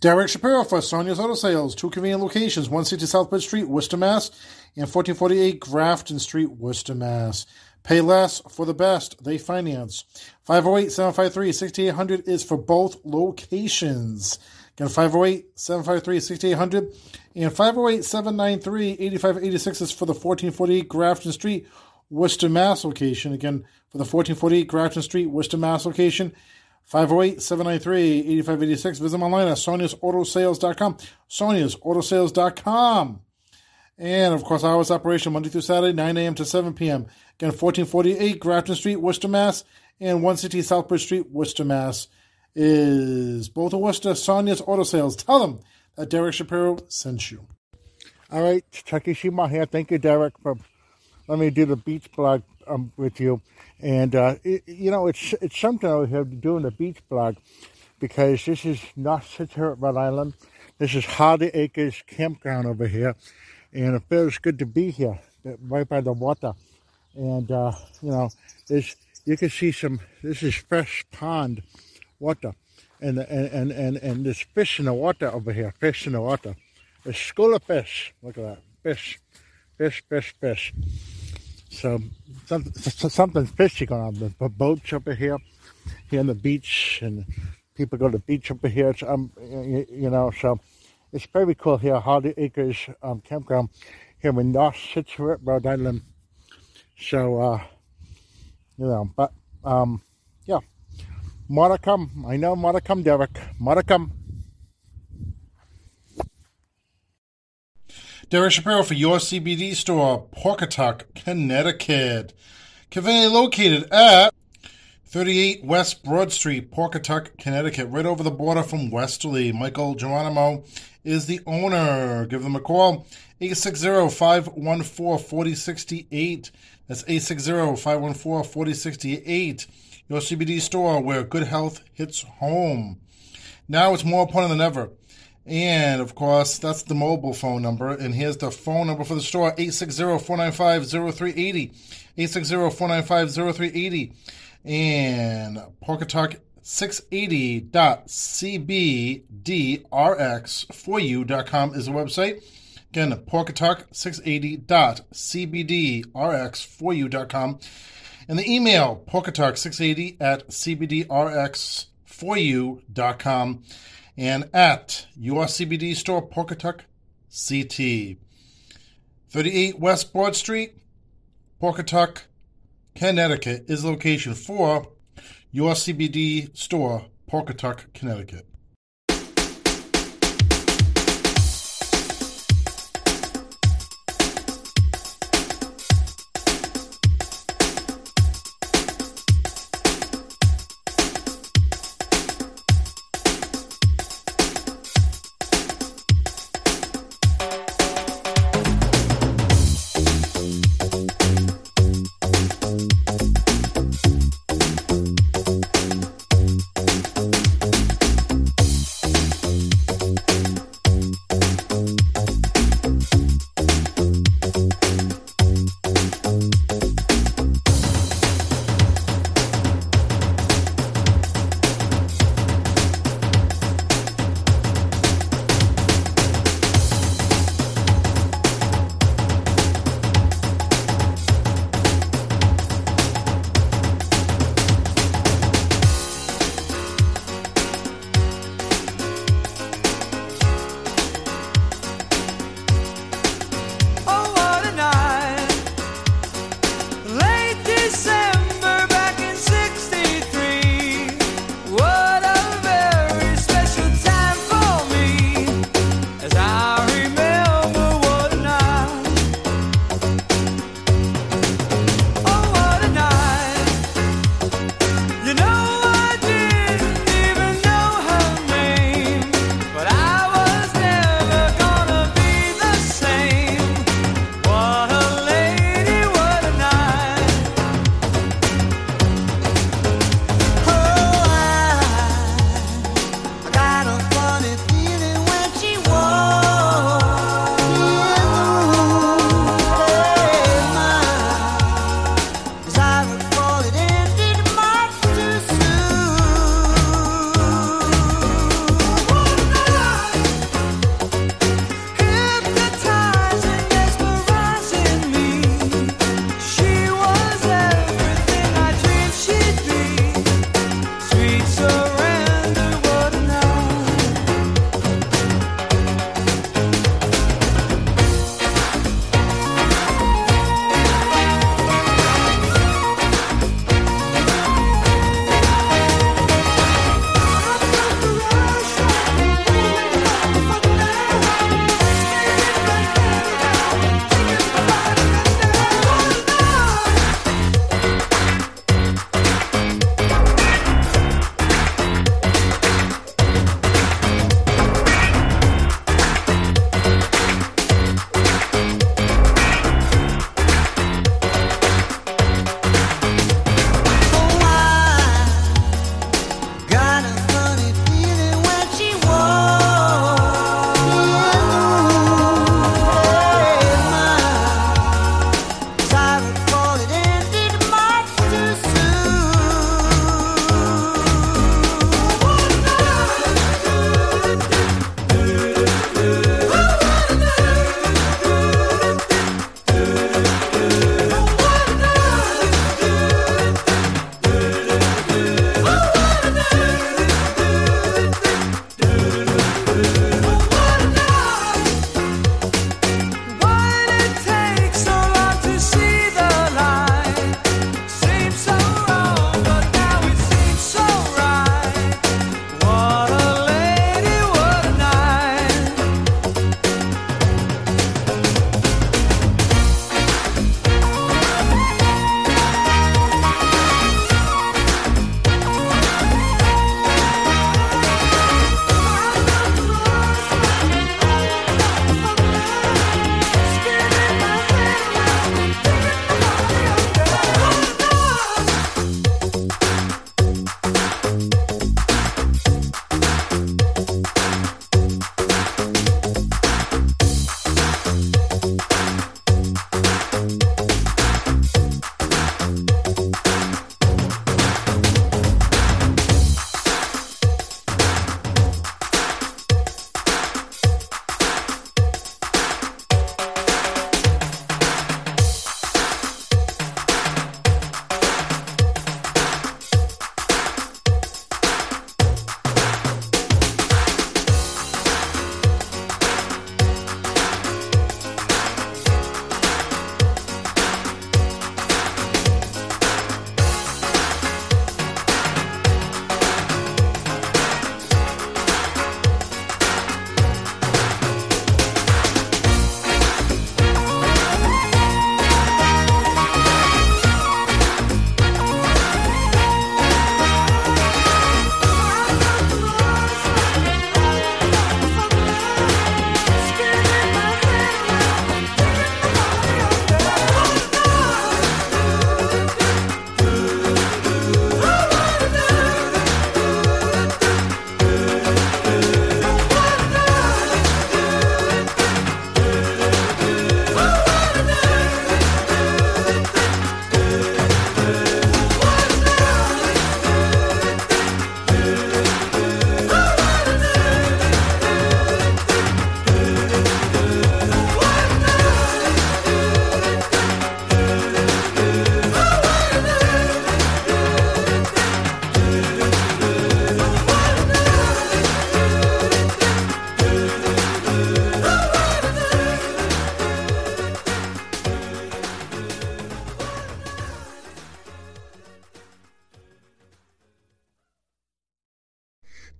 Derek Shapiro for Sonia's Auto Sales. Two convenient locations, 160 Southbridge Street, Worcester, Mass. and 1448 Grafton Street, Worcester, Mass. Pay less for the best. They finance. 508-753-6800 is for both locations. Again, 508-753-6800 and 508-793-8586 is for the 1448 Grafton Street, Worcester, Mass. location. Again, for the 1448 Grafton Street, Worcester, Mass. location. 508-793-8586. Visit them online at soniasautosales.com. soniasautosales.com. And, of course, hours operation Monday through Saturday, 9 a.m. to 7 p.m. Again, 1448 Grafton Street, Worcester, Mass. and 160 Southbridge Street, Worcester, Mass. is both in Worcester, Sonia's Auto Sales. Tell them that Derek Shapiro sent you. All right, Chucky Shima here. Thank you, Derek, for letting me do the beach blog um, with you. And uh, it, you know, it's it's something I have doing the beach blog because this is North Scituate, Rhode Island. This is Hardy Acres Campground over here, and it feels good to be here, right by the water. And uh, you know, there's you can see some. This is fresh pond water, and and and and, and there's fish in the water over here. Fish in the water. A school of fish. Look at that. Fish, fish, fish, fish. So some, something fishy going on. The boats over here, here on the beach, and people go to the beach over here. So, um, you, you know, so it's very cool here. Hardy Acres um, Campground here in North Scituate, Rhode Island. So, uh, you know, but um, yeah, more to come. I know more to come, Derek. More to come. Derek Shapiro for your CBD store, Pawcatuck, Connecticut. Conveniently located at 38 West Broad Street, Pawcatuck, Connecticut, right over the border from Westerly. Michael Geronimo is the owner. Give them a call, 860-514-4068. That's 860-514-4068. Your CBD store where good health hits home. Now it's more important than ever. And of course, that's the mobile phone number. And here's the phone number for the store 860 495 0380. 860 495 0380. And Pawcatuck 680.cbdrx4u.com is the website. Again, Pawcatuck 680.cbdrx4u.com. And the email, Pawcatuck680 at cbdrx4u.com and at your CBD store, Pawcatuck CT. 38 West Broad Street, Pawcatuck, Connecticut is location for your CBD store, Pawcatuck, Connecticut.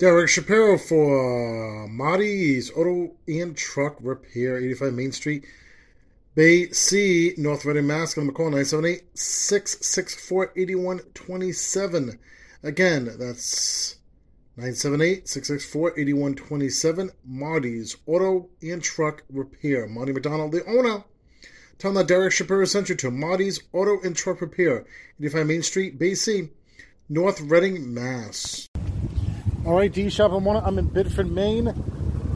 Derek Shapiro for uh, Marty's Auto and Truck Repair, 85 Main Street, Bay C, North Reading, Mass. Give them a call, 978 664 8127. Again, that's 978 664 8127. Marty's Auto and Truck Repair. Marty McDonald, the owner. Tell them that Derek Shapiro sent you to Marty's Auto and Truck Repair, 85 Main Street, Bay C, North Reading, Mass. All right, D Shop morning. I'm in Biddeford, Maine.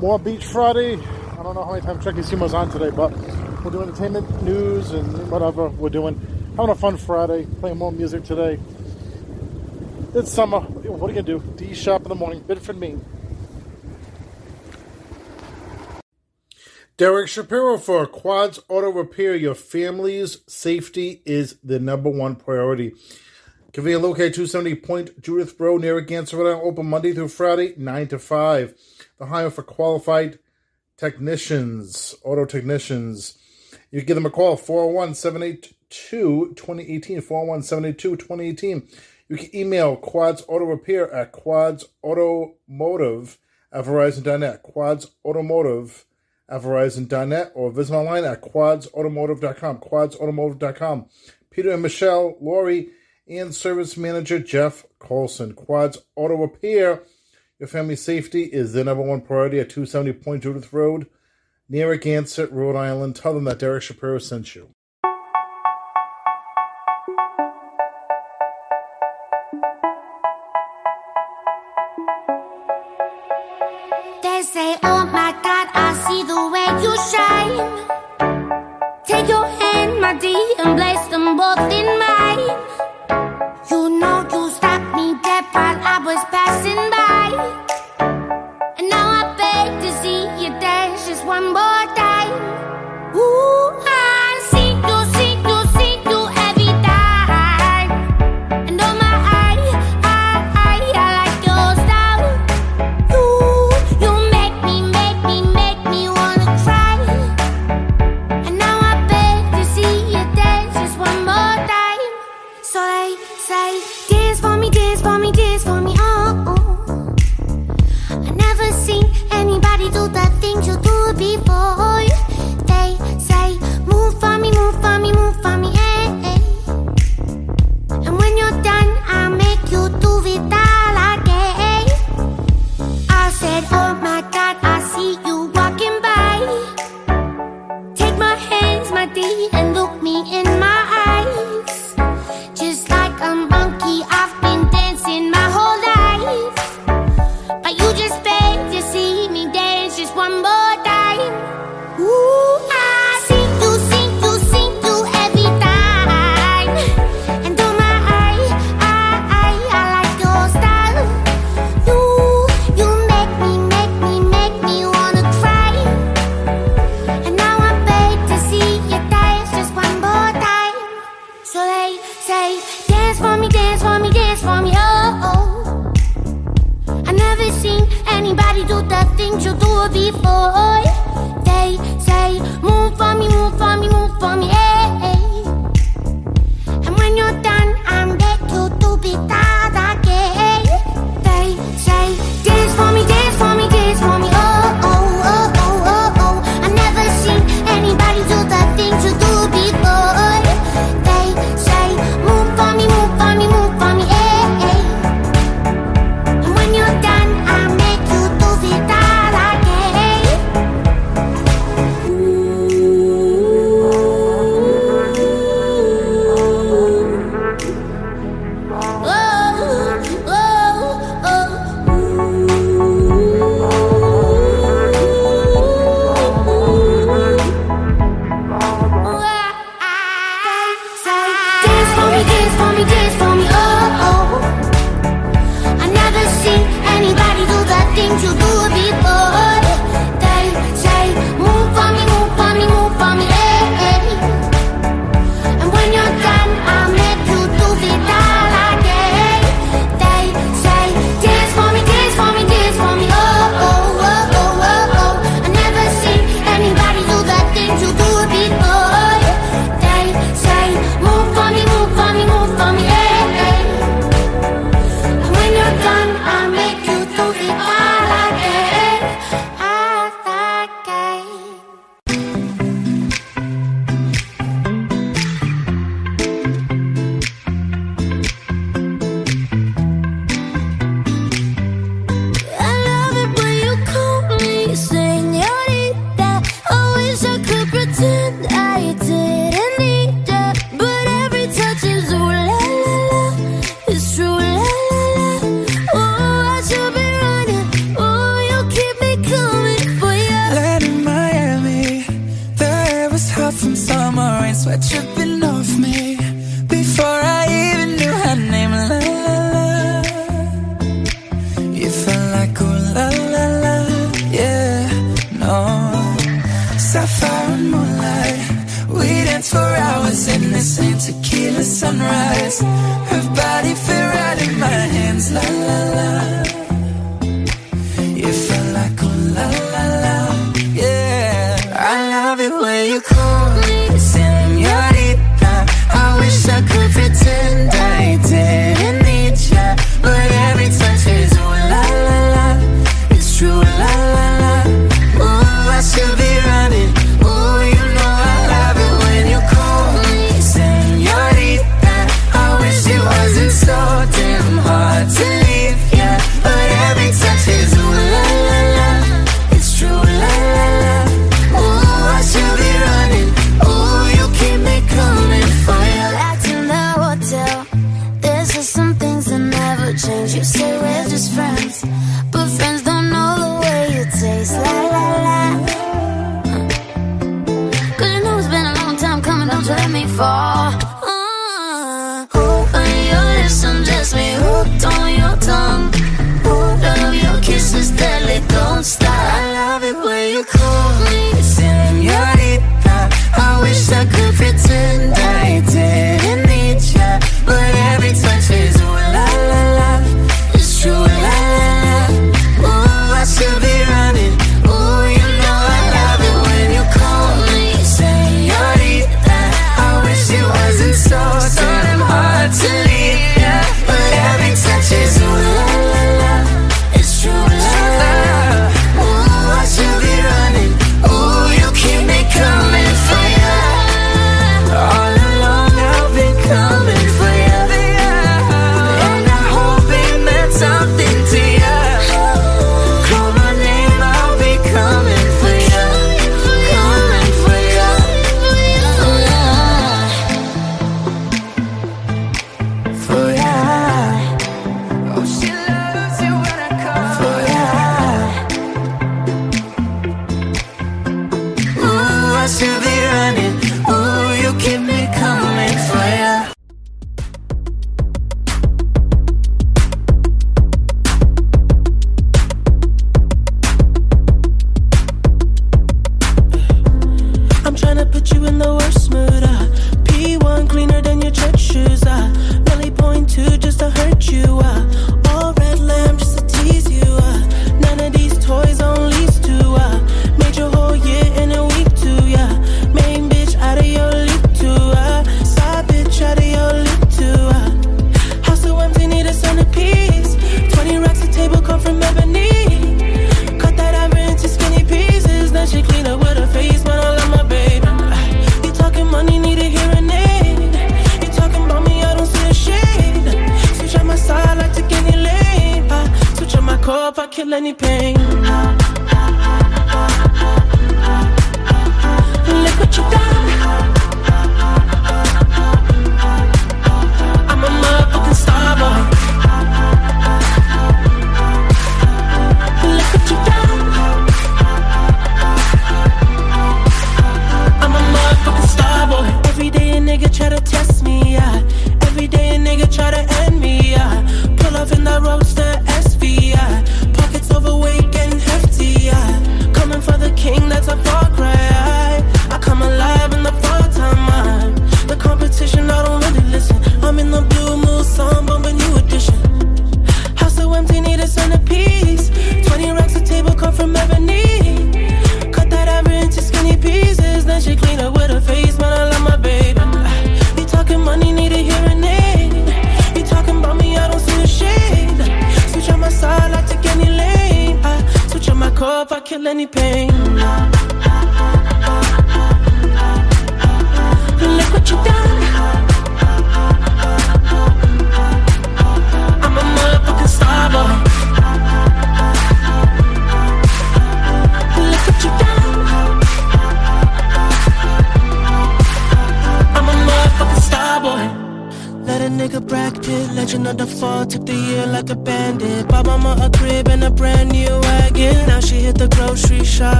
More Beach Friday. I don't know how many times Chucky Seymour's on today, but we'll do entertainment, news, and whatever we're doing. Having a fun Friday, playing more music today. It's summer. What are you gonna do? D Shop in the morning, Biddeford, Maine. Derek Shapiro for Quads Auto Repair. Your family's safety is the number one priority. Convenient located 270 Point Judith Road Narragansett, Rhode Island. Open Monday through Friday, 9 to 5. The hire for qualified technicians, auto technicians. You can give them a call, 401 782 2018. 401 782 2018. You can email Quads Auto Repair at Quads Automotive at Verizon.net. Quads Automotive at Verizon.net or visit online at quadsautomotive.com. Quadsautomotive.com. Peter and Michelle, Lori, and Service Manager Jeff Carlson. Quads Auto Repair. Your family safety is the number one priority at 270 Point Judith Road, Narragansett, Rhode Island. Tell them that Derek Shapiro sent you.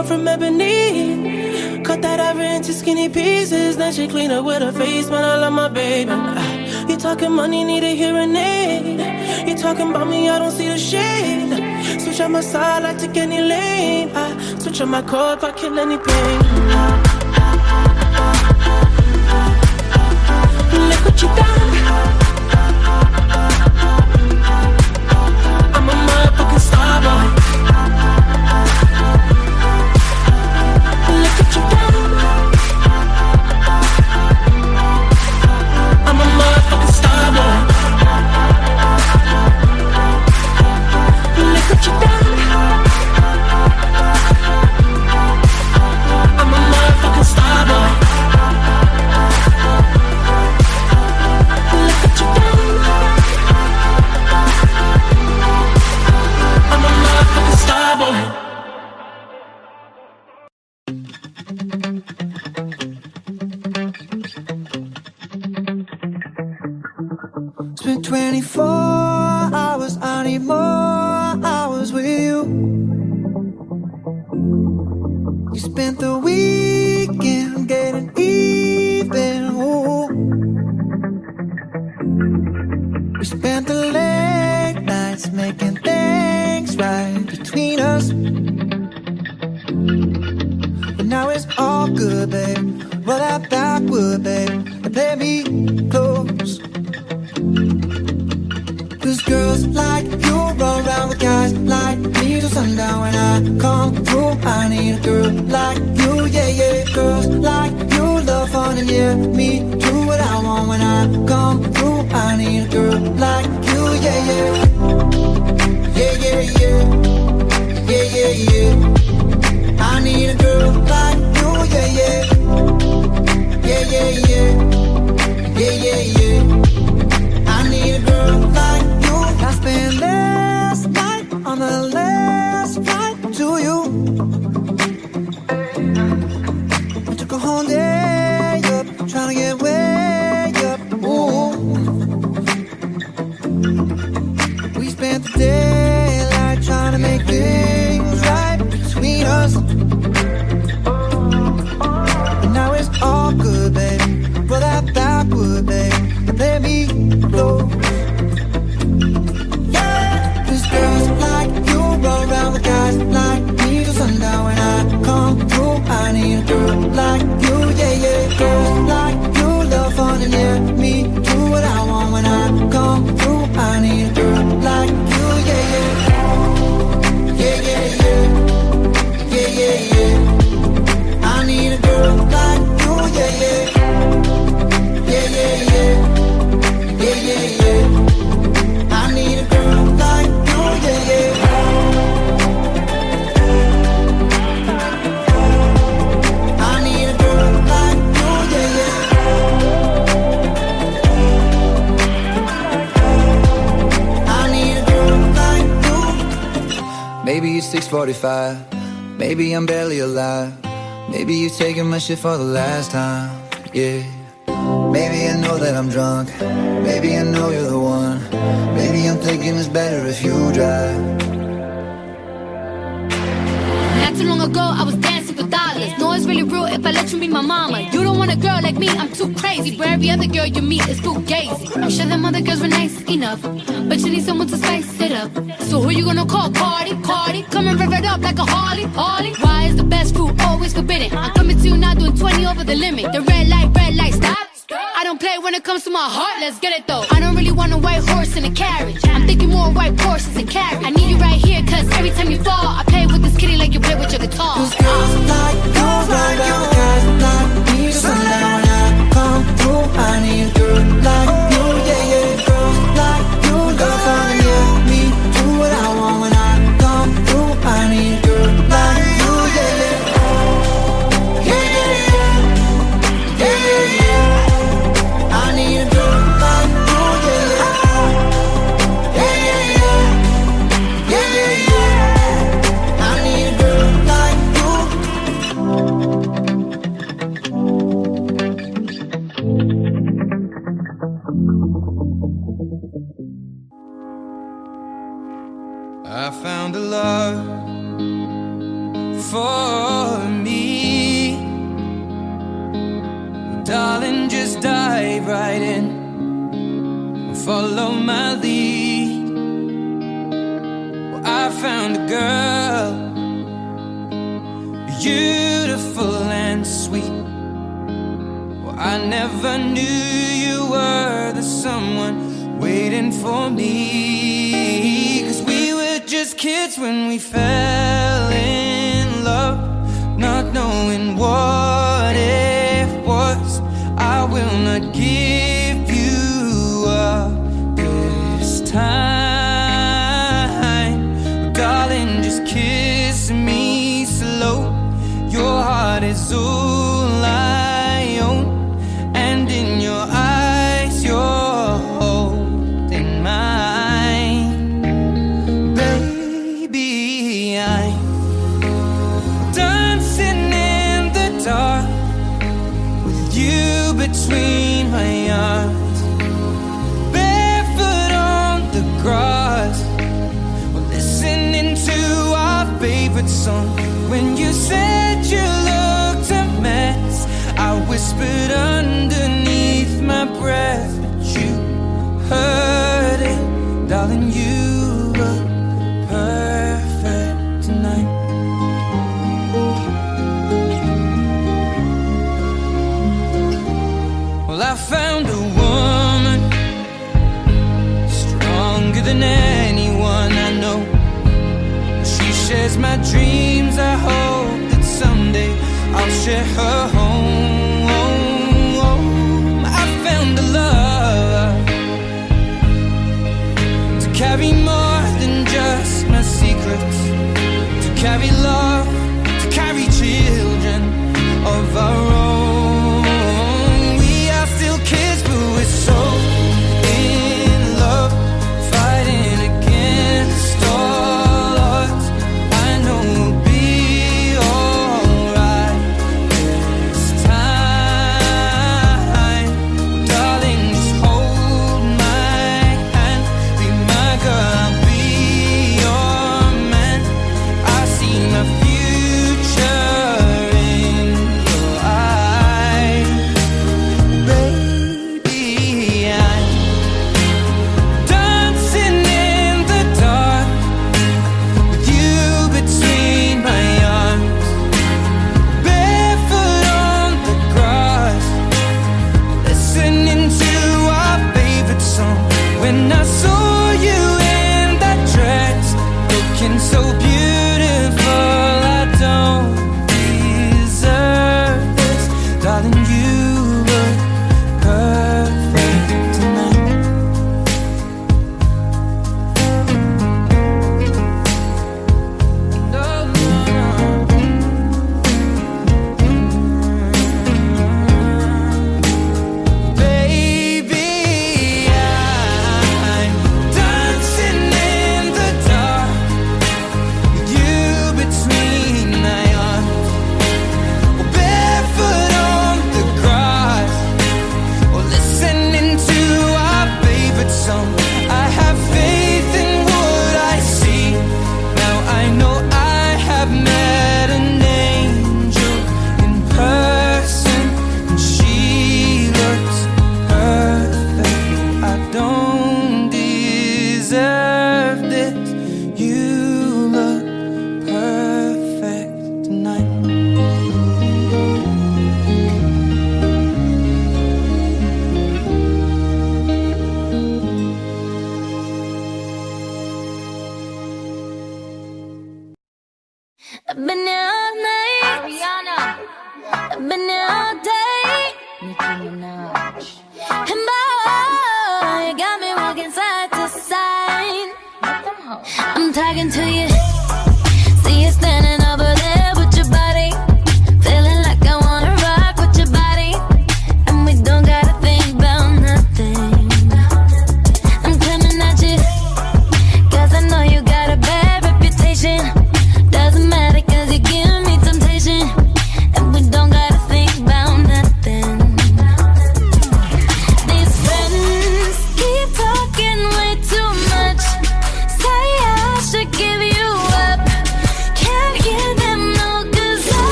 come from ebony. Cut that ivory into skinny pieces. Then she clean up with her face, but I love my baby.
Ah, you talking money, need a hearing aid. You talking about me, I don't see the shade. Switch on my side, I take any lane. I switch on my core, I kill any pain. Ah. you
for the last time.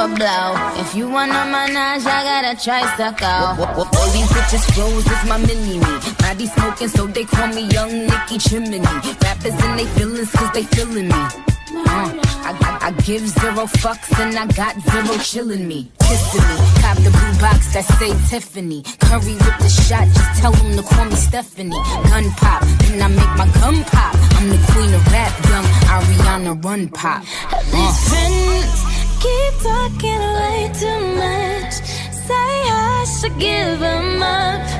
a blow. If you
want a menage, I
gotta
try suck out.
All these bitches froze, it's my mini me. Body smoking, so they call me Young Nicki Chimney. Rappers and they feelings, cause they feeling me. Uh, I, I, give zero fucks and I got zero chillin' me, kissing me. Cop the blue box that say Tiffany. Curry with the shot, just tell them to call me Stephanie. Gun pop, then I make my gun pop. I'm the queen of rap, young Ariana Run Pop.
Uh keep talking way too much. Say I should give up.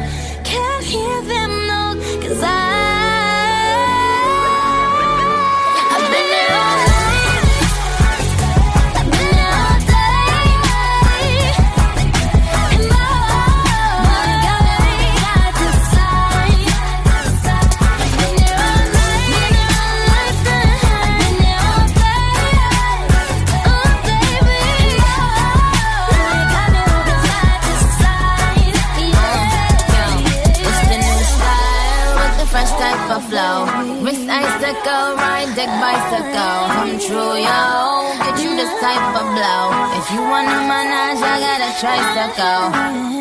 bicycle come true, yo. Get you this type of blow. If you wanna manage, I got a tricycle.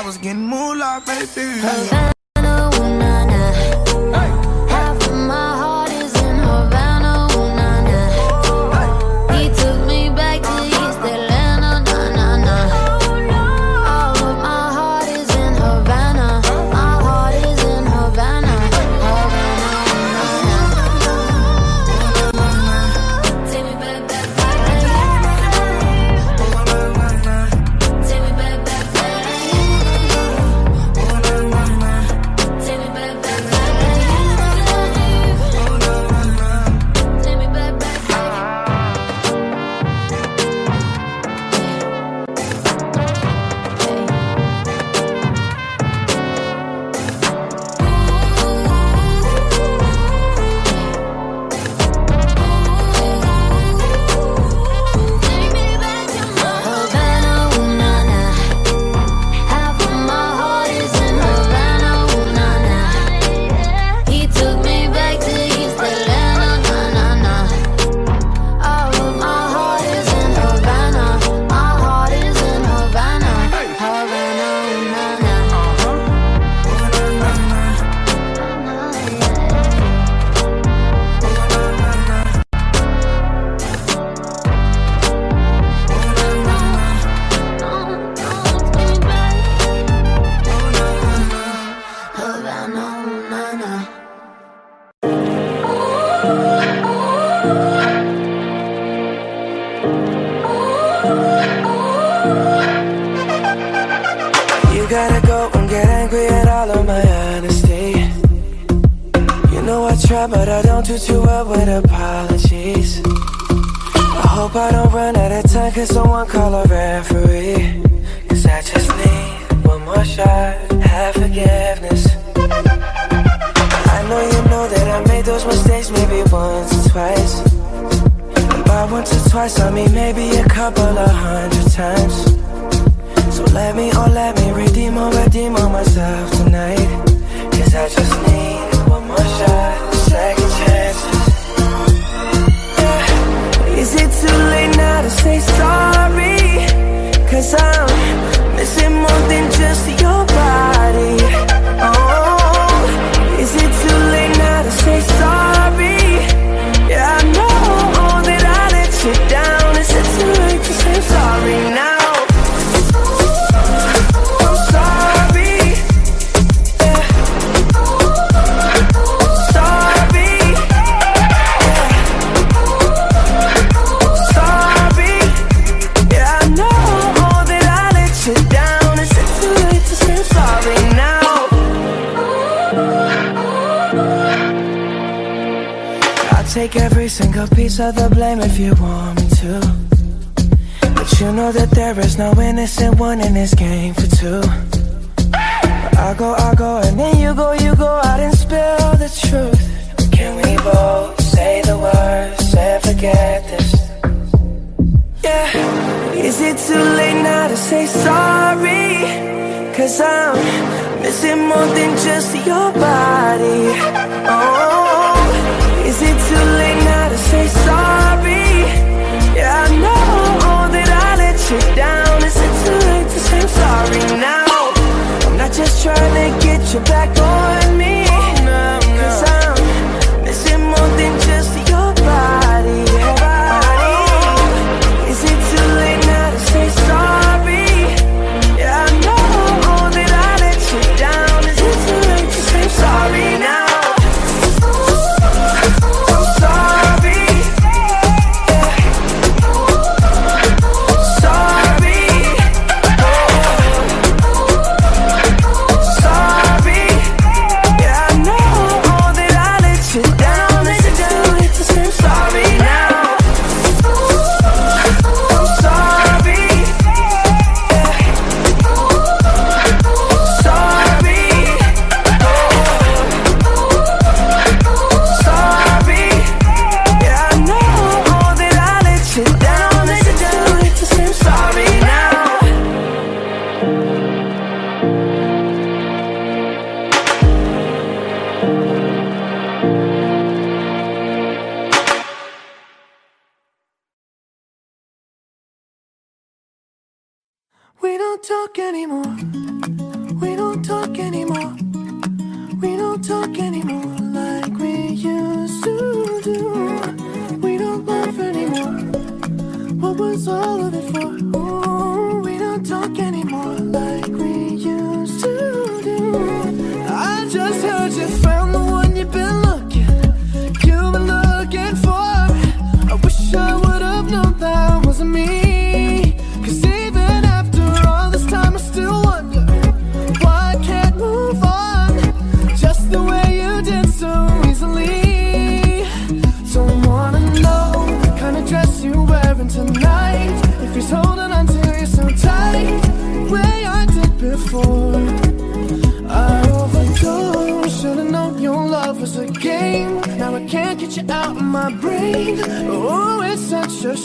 I
was getting moolah, baby.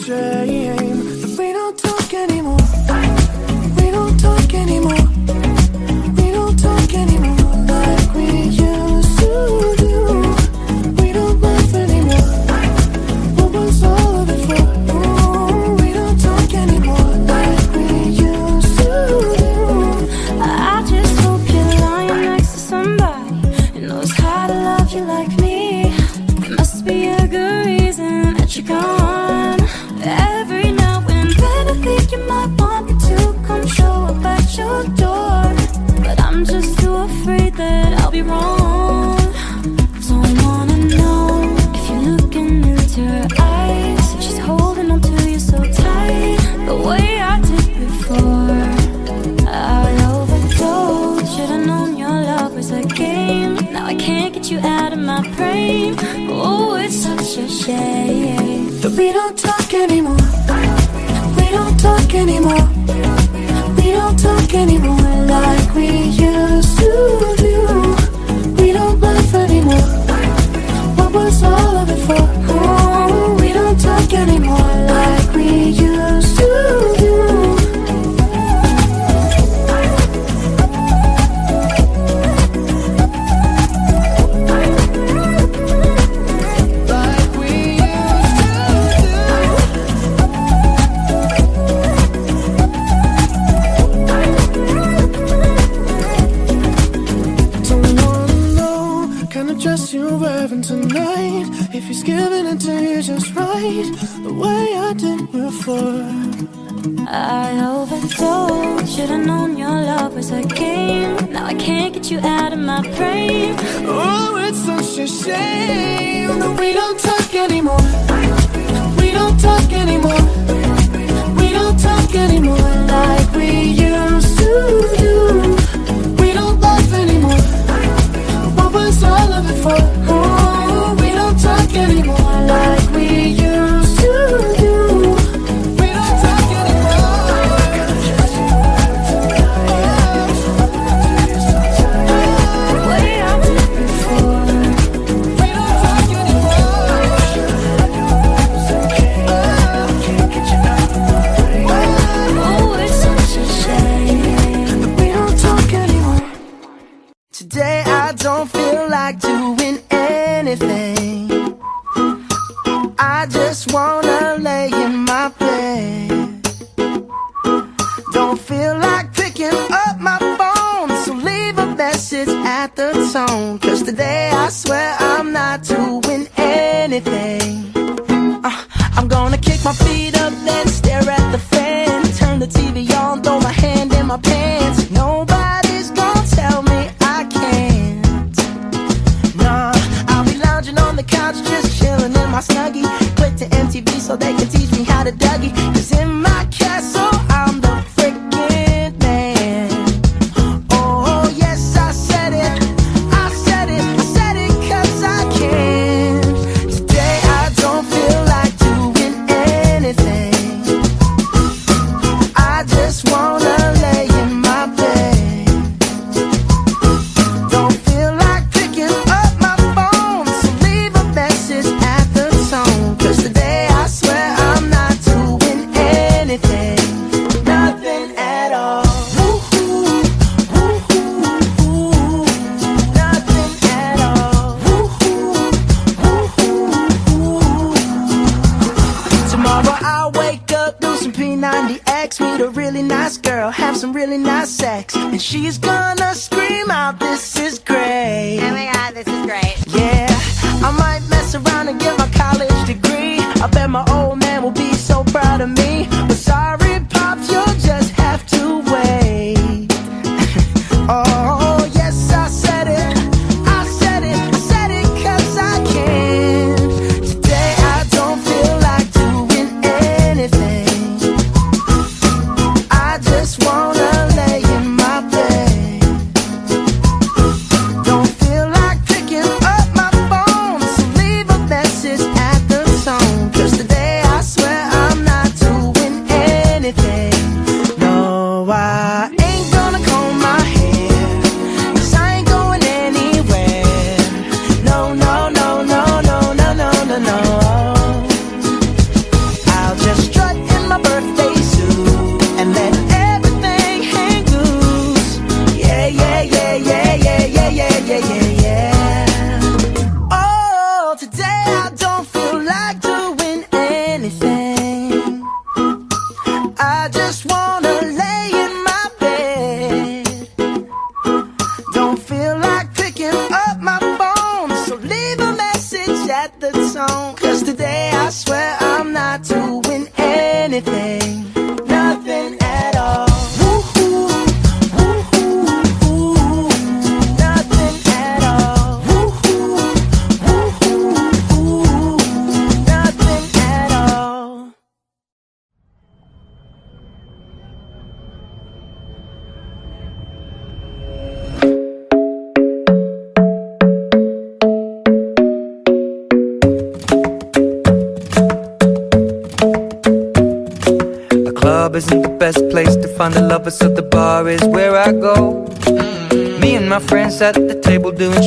Such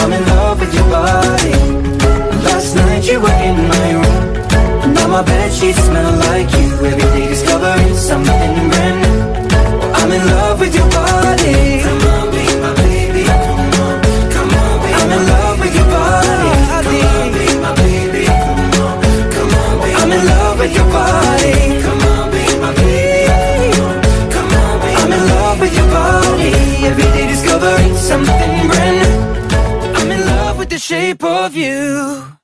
I'm in love with your body. Last night you were in my room. Now my sheets smell like you. Every day discovering something brand new. I'm in love with your body. Come on, be my baby. Come on, come on, I'm in love with your body. Come on, be my baby. Come on, come on, I'm in love with your body. Shape of you.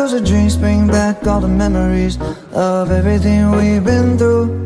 Cause the dreams bring back all the memories Of everything we've been through.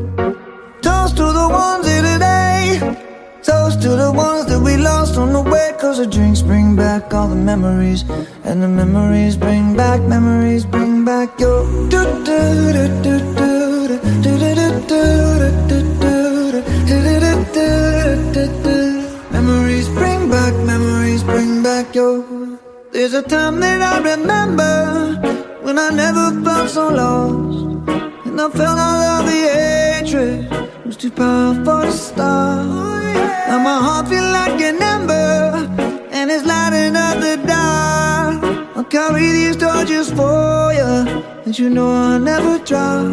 never drop,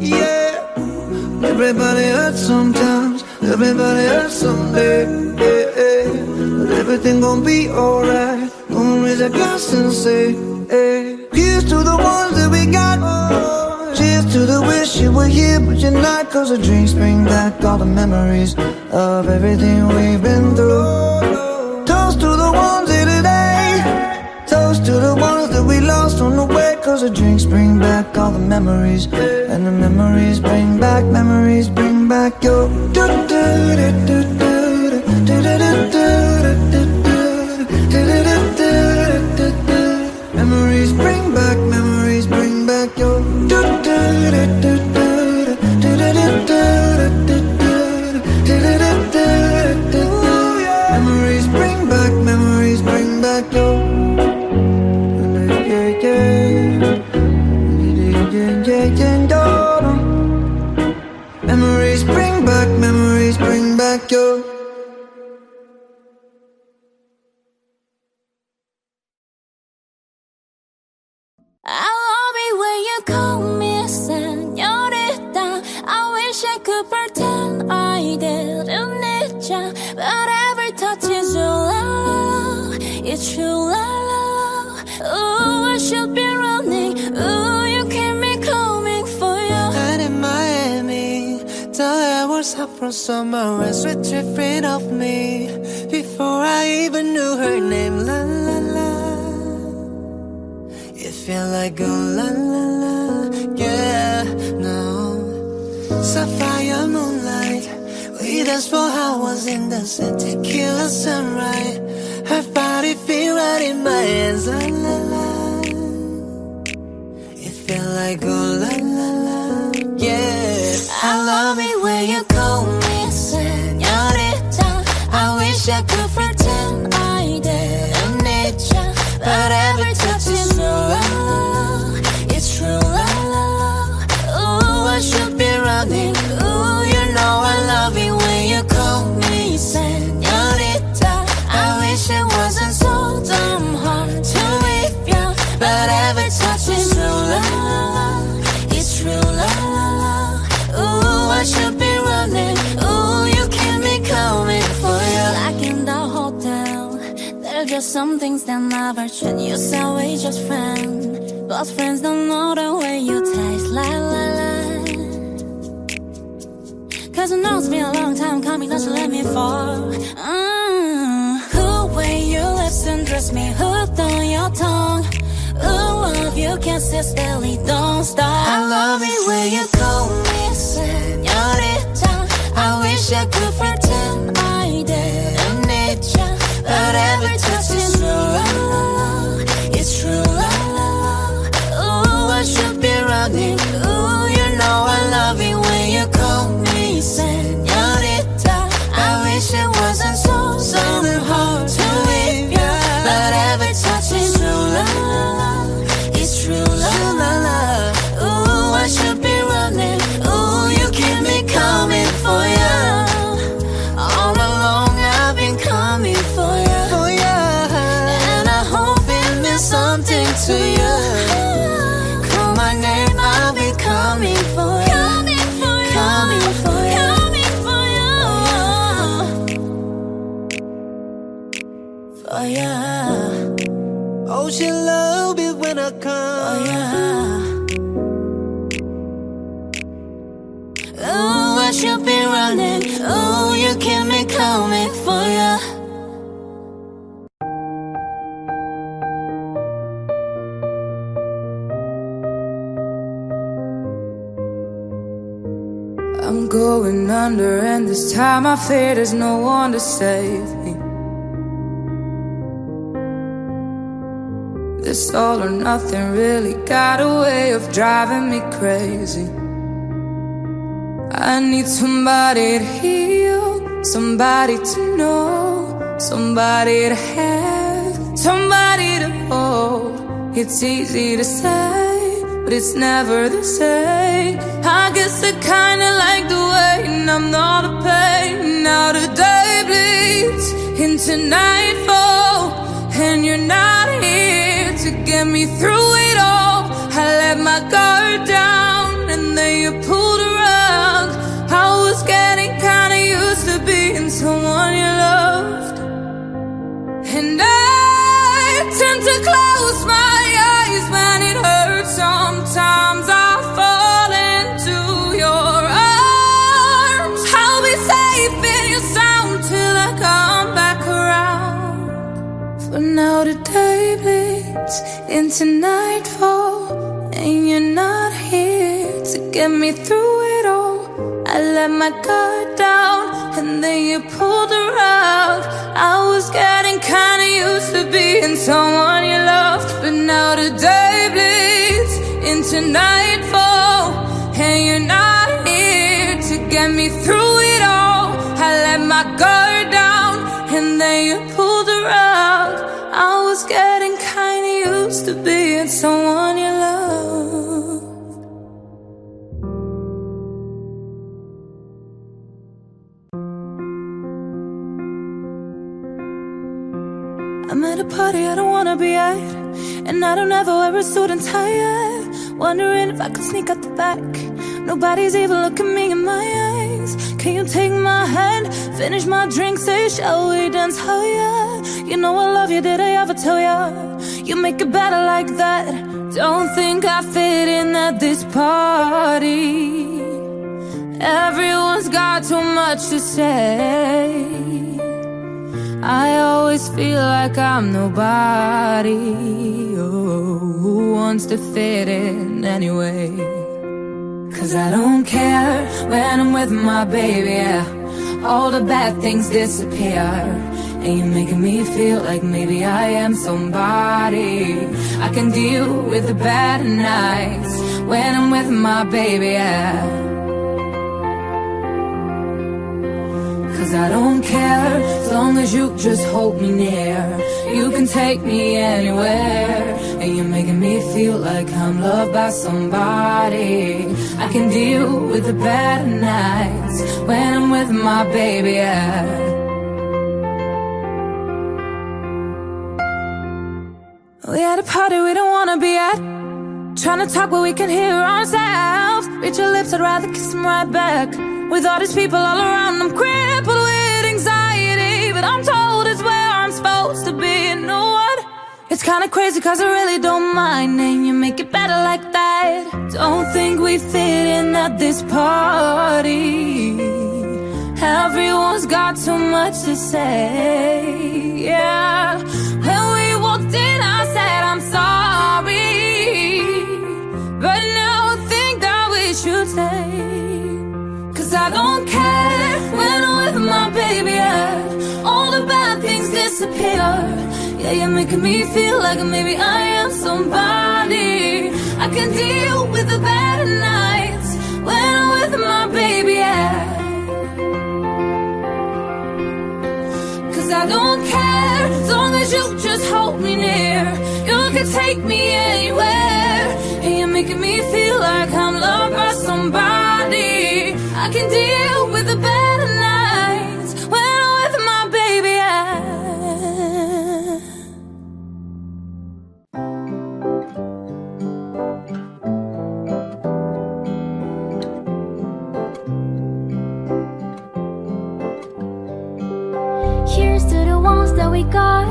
Yeah, everybody hurts sometimes. Everybody hurts someday. Yeah, yeah. But everything gon' be alright. Gonna raise a glass and say, hey. Here's to the ones that we got. Cheers to the wish you were here, but you're not. Cause the drinks bring back all the memories of everything we've been through. Cause the drinks bring back all the memories. And the memories bring back, memories bring back your do do do do do
there's no one to save me. This all or nothing really got a way of driving me crazy. I need somebody to heal, somebody to know, somebody to have, somebody to hold. It's easy to say, but it's never the same. I guess I kinda like the way I'm not a pain. Now the day bleeds into nightfall, and you're not here to get me through it all. I let my guard down, and then you pulled a rug. I was getting kinda used to being someone you loved, into nightfall, and you're not here to get me through it all. I let my guard down, and then you pulled rug. I was getting kinda used to being someone you loved, but now the day bleeds into nightfall, and you're not here to get me through it all. I let my guard down, and then you pulled rug. I was getting to being someone you love. I'm at a party I don't wanna be at, and I don't ever wear a suit and tie. Wondering if I could sneak out the back. Nobody's even looking me in my eyes. Can you take my hand, finish my drink, say, shall we dance? Oh yeah. You know I love you, did I ever tell ya? You make it better like that. Don't think I fit in at this party. Everyone's got too much to say. I always feel like I'm nobody. Oh, who wants to fit in anyway? Cause I don't care when I'm with my baby. All the bad things disappear. And you're making me feel like maybe I am somebody. I can deal with the bad nights when I'm with my baby. Yeah. Cause I don't care as long as you just hold me near. You can take me anywhere. And you're making me feel like I'm loved by somebody. I can deal with the bad nights when I'm with my baby. Yeah. We at a party we don't wanna be at. Trying to talk but we can hear ourselves. Reach your lips, I'd rather kiss them right back. With all these people all around, I'm crippled with anxiety. But I'm told it's where I'm supposed to be. You know what? It's kinda crazy cause I really don't mind. And you make it better like that. Don't think we fit in at this party. Everyone's got too much to say. Yeah. When we walked in, I said, I'm sorry. But now I think that we should stay. Cause I don't care when I'm with my baby. Yeah. All the bad things disappear. Yeah, you're making me feel like maybe I am somebody. I can deal with the bad nights when I'm with my baby. Yeah. Cause I don't care as long as you just hold me near. You can take me anywhere. And you're making me feel like I'm loved by somebody. I can deal with the better nights when I'm with my baby. Yeah.
Here's to the ones that we got.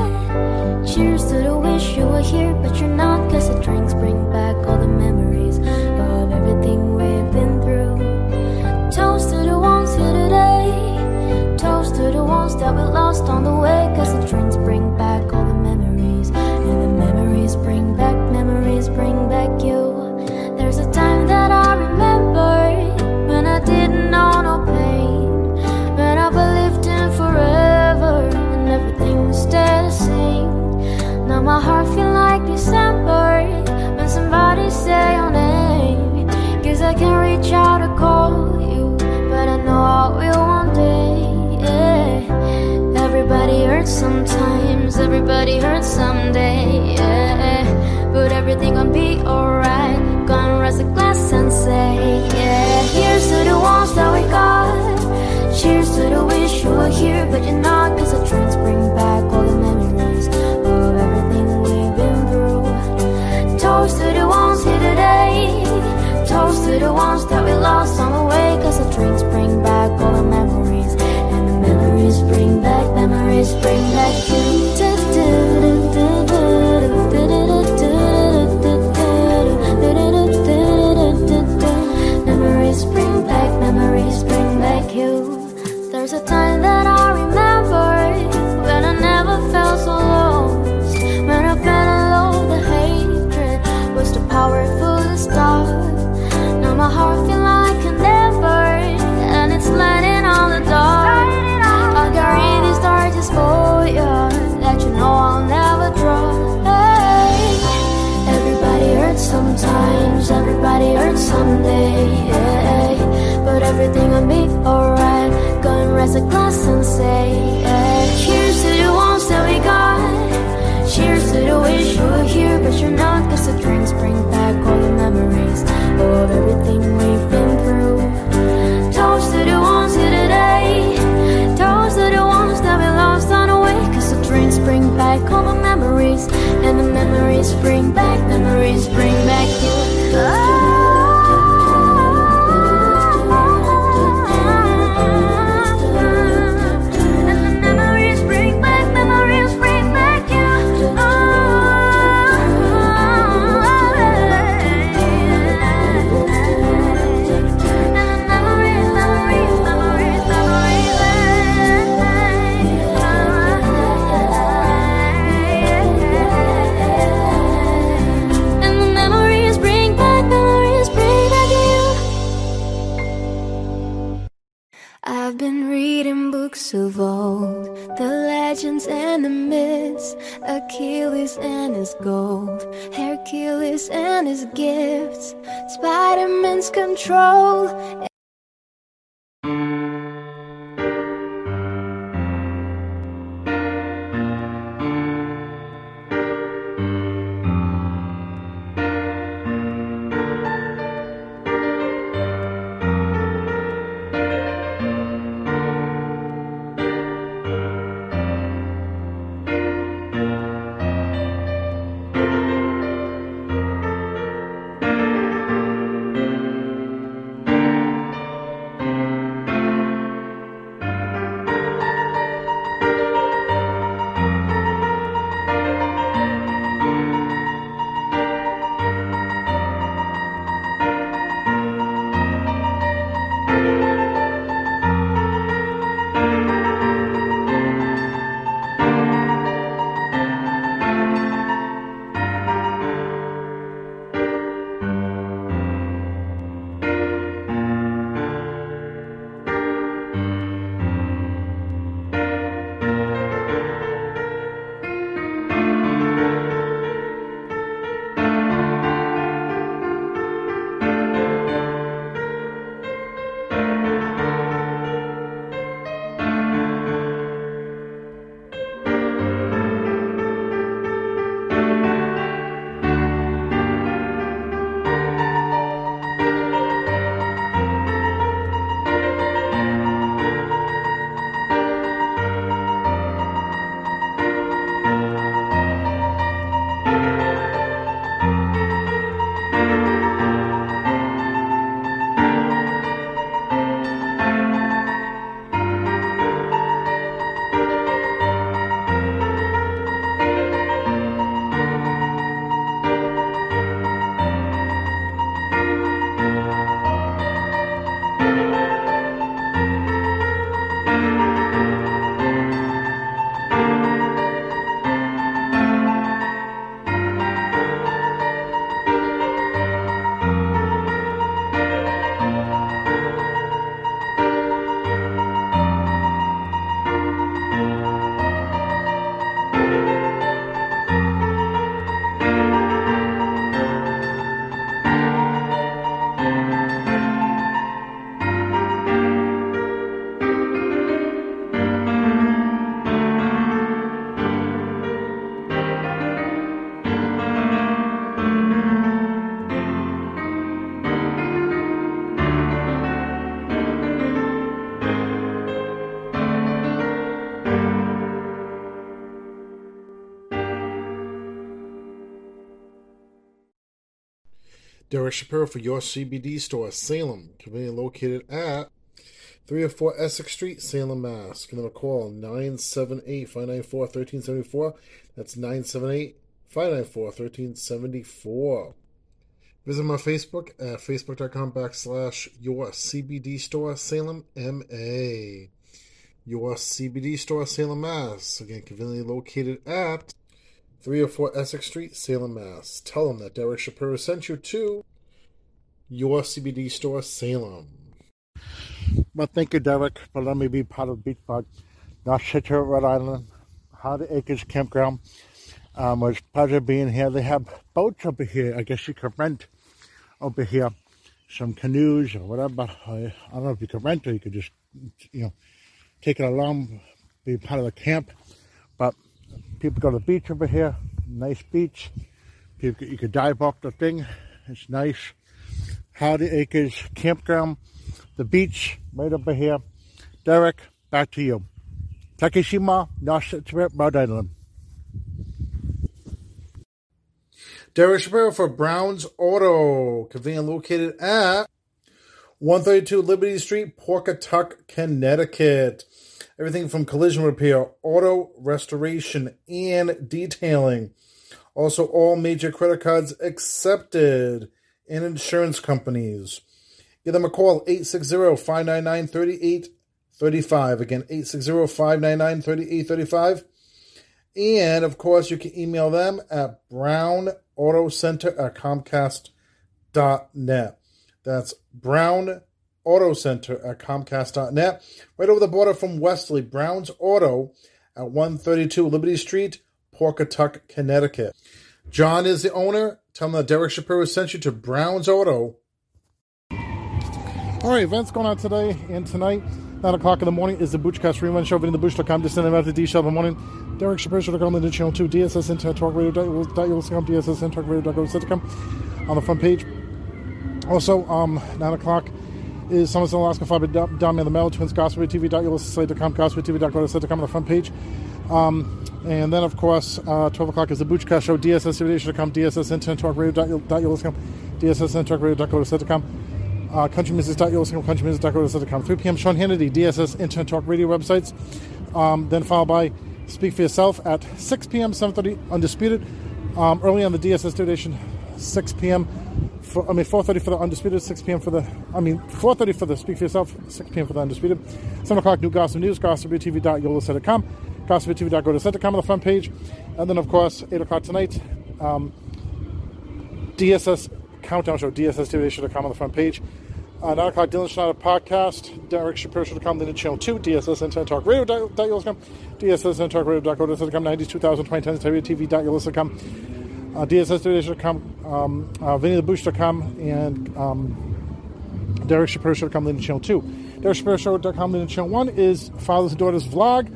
Cheers to the wish you were here, but you're not. Cause the drinks bring back all the memories to the ones that we lost on the way. Cause the drinks bring back all the memories. And the memories bring back, memories bring back you. There's a time that I remember when I didn't know no pain. When I believed in forever and everything would stay the same. Now my heart feel like December when somebody say your name. Cause I can reach out hurts sometimes, everybody hurts someday. Yeah. But everything gonna be alright. Gonna raise a glass and say, yeah. Here's to the ones that we got. Cheers to the wish you were here, but you're not. Cause the drinks bring back all the memories of everything we've been through. Toast to the ones here today. Toast to the ones that we lost on the way. Cause the drinks bring back all the memories. Memories bring back you. Memories bring back, memories bring back you. There's a time memories bring back, the memories bring back you. And gifts, Spider-Man's control.
Derek Shapiro for your CBD store, Salem, conveniently located at 304 Essex Street, Salem, Mass. Give them a call, 978 594 1374. That's 978 594 1374. Visit my Facebook at facebook.com backslash your CBD store, Salem, MA. Your CBD store, Salem, Mass. Again, conveniently located at 304 Essex Street, Salem, Mass. Tell them that Derek Shapiro sent you to your CBD store, Salem. Well, thank you, Derek, for letting me be part of Beach Bug. North Scituate, Rhode Island, Hardy Acres Campground. Um, it was a pleasure being here. They have boats over here. I guess you can rent over here some canoes or whatever. I, I don't know if you can rent or you could just, you know, take it along, be part of the camp. But people go to the beach over here. Nice beach. You could, you could dive off the thing. It's nice. Hardy Acres Campground. The beach right over here. Derek, back to you. Takeshima, North Rhode Island. Derek Shapiro for Brown's Auto, conveniently located at 132 Liberty Street, Pawcatuck, Connecticut. Everything from collision repair, auto restoration, and detailing. Also, all major credit cards accepted and insurance companies. Give them a call, 860-599-3835. Again, 860-599-3835. And, of course, you can email them at brownautocenter at comcast.net. That's Brown Auto Center at Comcast.net. Right over the border from Westerly, Brown's Auto at 132 Liberty Street, Pawcatuck, Connecticut. John is the owner. Tell him that Derek Shapiro sent you to Brown's Auto. All right, events going on today and tonight. 9 o'clock in the morning is the Butchcast Rerun Show. VinnyTheButch.com. Just send them out to D Show in the morning. Derek Shapiro Show.com. The channel 2. DSS Internet Talk Radio. DSS Internet Radio. On the front page. Also, um, 9 o'clock is Summers in Alaska, Five Down in the Mail, Twins Gospel TV, .ulysses.com, Gospel TV, on the front page. Um, and then, of course, uh, 12 o'clock is the Butchcast Show, DSS.com, DSS Internet Talk Radio, .ulysses.com, DSS Internet Talk Radio, uh, countrymusic.ulysses.com, countrymusic.ulysses.com, 3 p.m. Sean Hannity, DSS Internet Talk Radio websites. Um, then followed by Speak for Yourself at 6 p.m., 7.30, Undisputed. Um, early on the DSS Station, 6 p.m. For, I mean, 4.30 for the Undisputed, 6 p.m. for the, I mean, 4.30 for the Speak for Yourself, 6 p.m. for the Undisputed. 7 o'clock, New Gossip News, gossiptv.yolasset.com, gossiptv.go-to-set.com on the front page. And then, of course, 8 o'clock tonight, um, DSS Countdown Show, DSS.com on the front page. Uh, 9 o'clock, Dylan Schneider Podcast, Derek Shapiro Show.com, then Channel 2, DSS Internet Talk Radio.com, DSS Internet Talk Radio.go.com, 90s, 2000, 2010, TV.com, uh, DSS.com, um, uh, and um, Derek Shapiro Show.com, then Channel 2. Derek Shapiro Show.com, then Channel 1 is Fathers and Daughters Vlog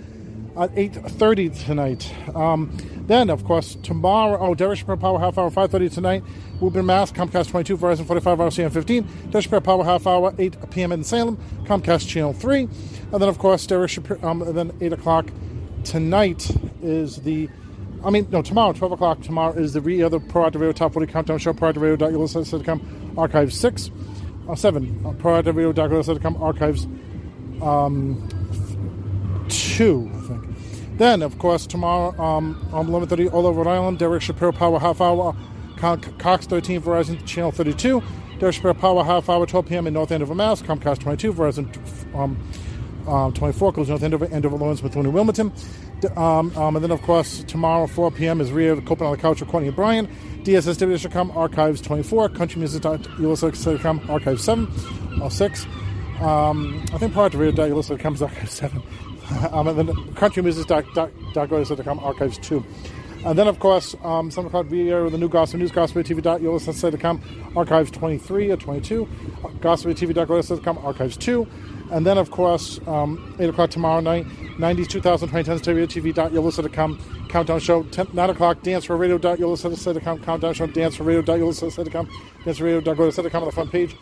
at 8.30 tonight. Um, then, of course, tomorrow, oh, Derek Shapiro Power Half Hour, 5.30 tonight. Woburn Mass, Comcast 22, Verizon 45, RCM 15. Derek Shapiro Power Half Hour, 8 p.m. in Salem, Comcast Channel 3. And then, of course, Derek Shapiro, um, then 8 o'clock tonight is the, I mean, no, tomorrow, 12 o'clock tomorrow is the re other Pro Active Radio Top 40 Countdown Show, proactiveradio.ulysses.com, Archive 6, uh, 7, uh, proactiveradio.ulysses.com, Archives um, 2, I think. Then, of course, tomorrow um, on 11.30, all over Rhode Island, Derek Shapiro Power Half Hour, Cox 13, Verizon Channel 32. Derek Shapiro Power Half Hour, 12 p.m. in North Andover, Mass. Comcast 22, Verizon um, um, 24, goes North Andover, Andover Lawrence with Tony Wilmington. Um, um, and then, of course, tomorrow, 4 p.m. is Rio Coping on the Couch with Courtney and Brian. DSSW.com, Archives 24, CountryMusic.ulysses.com, Archives 7, or 6. Um, I think part of Radio.ulysses.com is Archives 7. um, and then countrymusic.com, Archives 2. And then, of course, um, 7 o'clock via the new Gospel News, gospeltv.ulysses.com, Archives 23 or 22, gospeltv.ulysses.com, Archives 2. And then, of course, um, 8 o'clock tomorrow night, 90s, 2020, 10s, TV.ulysses.com, Countdown Show, 10, 9 o'clock, Dance for Radio.ulysses.com, Countdown Show, Dance for Radio.ulysses.com, Dance for Radio.ulysses.com on the front page.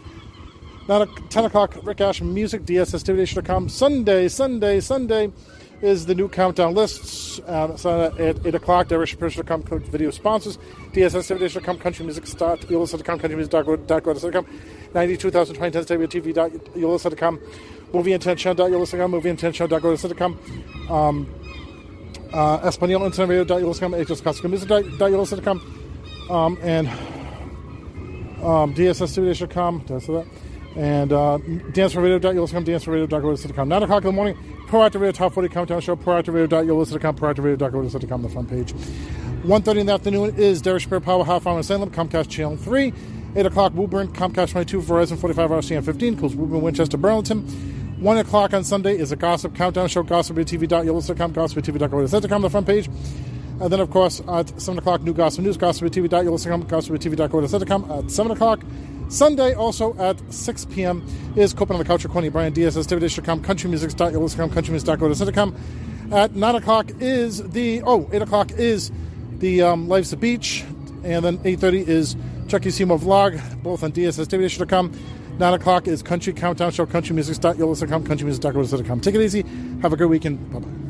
9, 10 o'clock, Rick Ash Music, DSSTV.com, Sunday, Sunday, Sunday. is the new countdown lists. Um, so at 8 o'clock, DerishPush.com, video sponsors, DSS.com, Country Music Start, Ulysses.com, Country Music.com, 92,020 WTV.ulysses.com, Movie Intent Show.ulysses.com, Movie Intent Show.ulysses.com, um, uh, Espanol Internet Radio.ulysses.com, Hos Classical Music.ulysses.com, um, and um, DSS.com, that's that. And uh, danceforradio.ulysses.com, danceforradio.ulysses.com. 9 o'clock in the morning, Proactive Radio Top 40 Countdown Show, proactiveradio.ulysses.com, proactiveradio.ulysses.com, the front page. 1.30 in the afternoon is Derek Spear Power Half Hour in Salem, Comcast Channel 3. 8 o'clock, Woburn, Comcast 22, Verizon 45 hours, CN 15, close Woburn, Winchester, Burlington. 1 o'clock on Sunday is a Gossip Countdown Show, gossiptv.ulysses.com, gossiptv.ulysses.com, the front page. And then, of course, at 7 o'clock, New Gossip News, gossiptv.ulysses.com, gossiptv.ulysses.com. At 7 o'clock, Sunday, also at 6 p.m., is Coping on the Couch with Coney Bryan, DSS.com, countrymusic.ulysses.com, countrymusic.ulysses.com. At 9 o'clock is the, oh, 8 o'clock is the um, Life's a Beach, and then 8.30 is Chucky Seymour Vlog, both on DSS.com. 9 o'clock is Country Countdown Show, countrymusic.ulysses.com, countrymusic.ulysses.com. Take it easy. Have a good weekend. Bye-bye.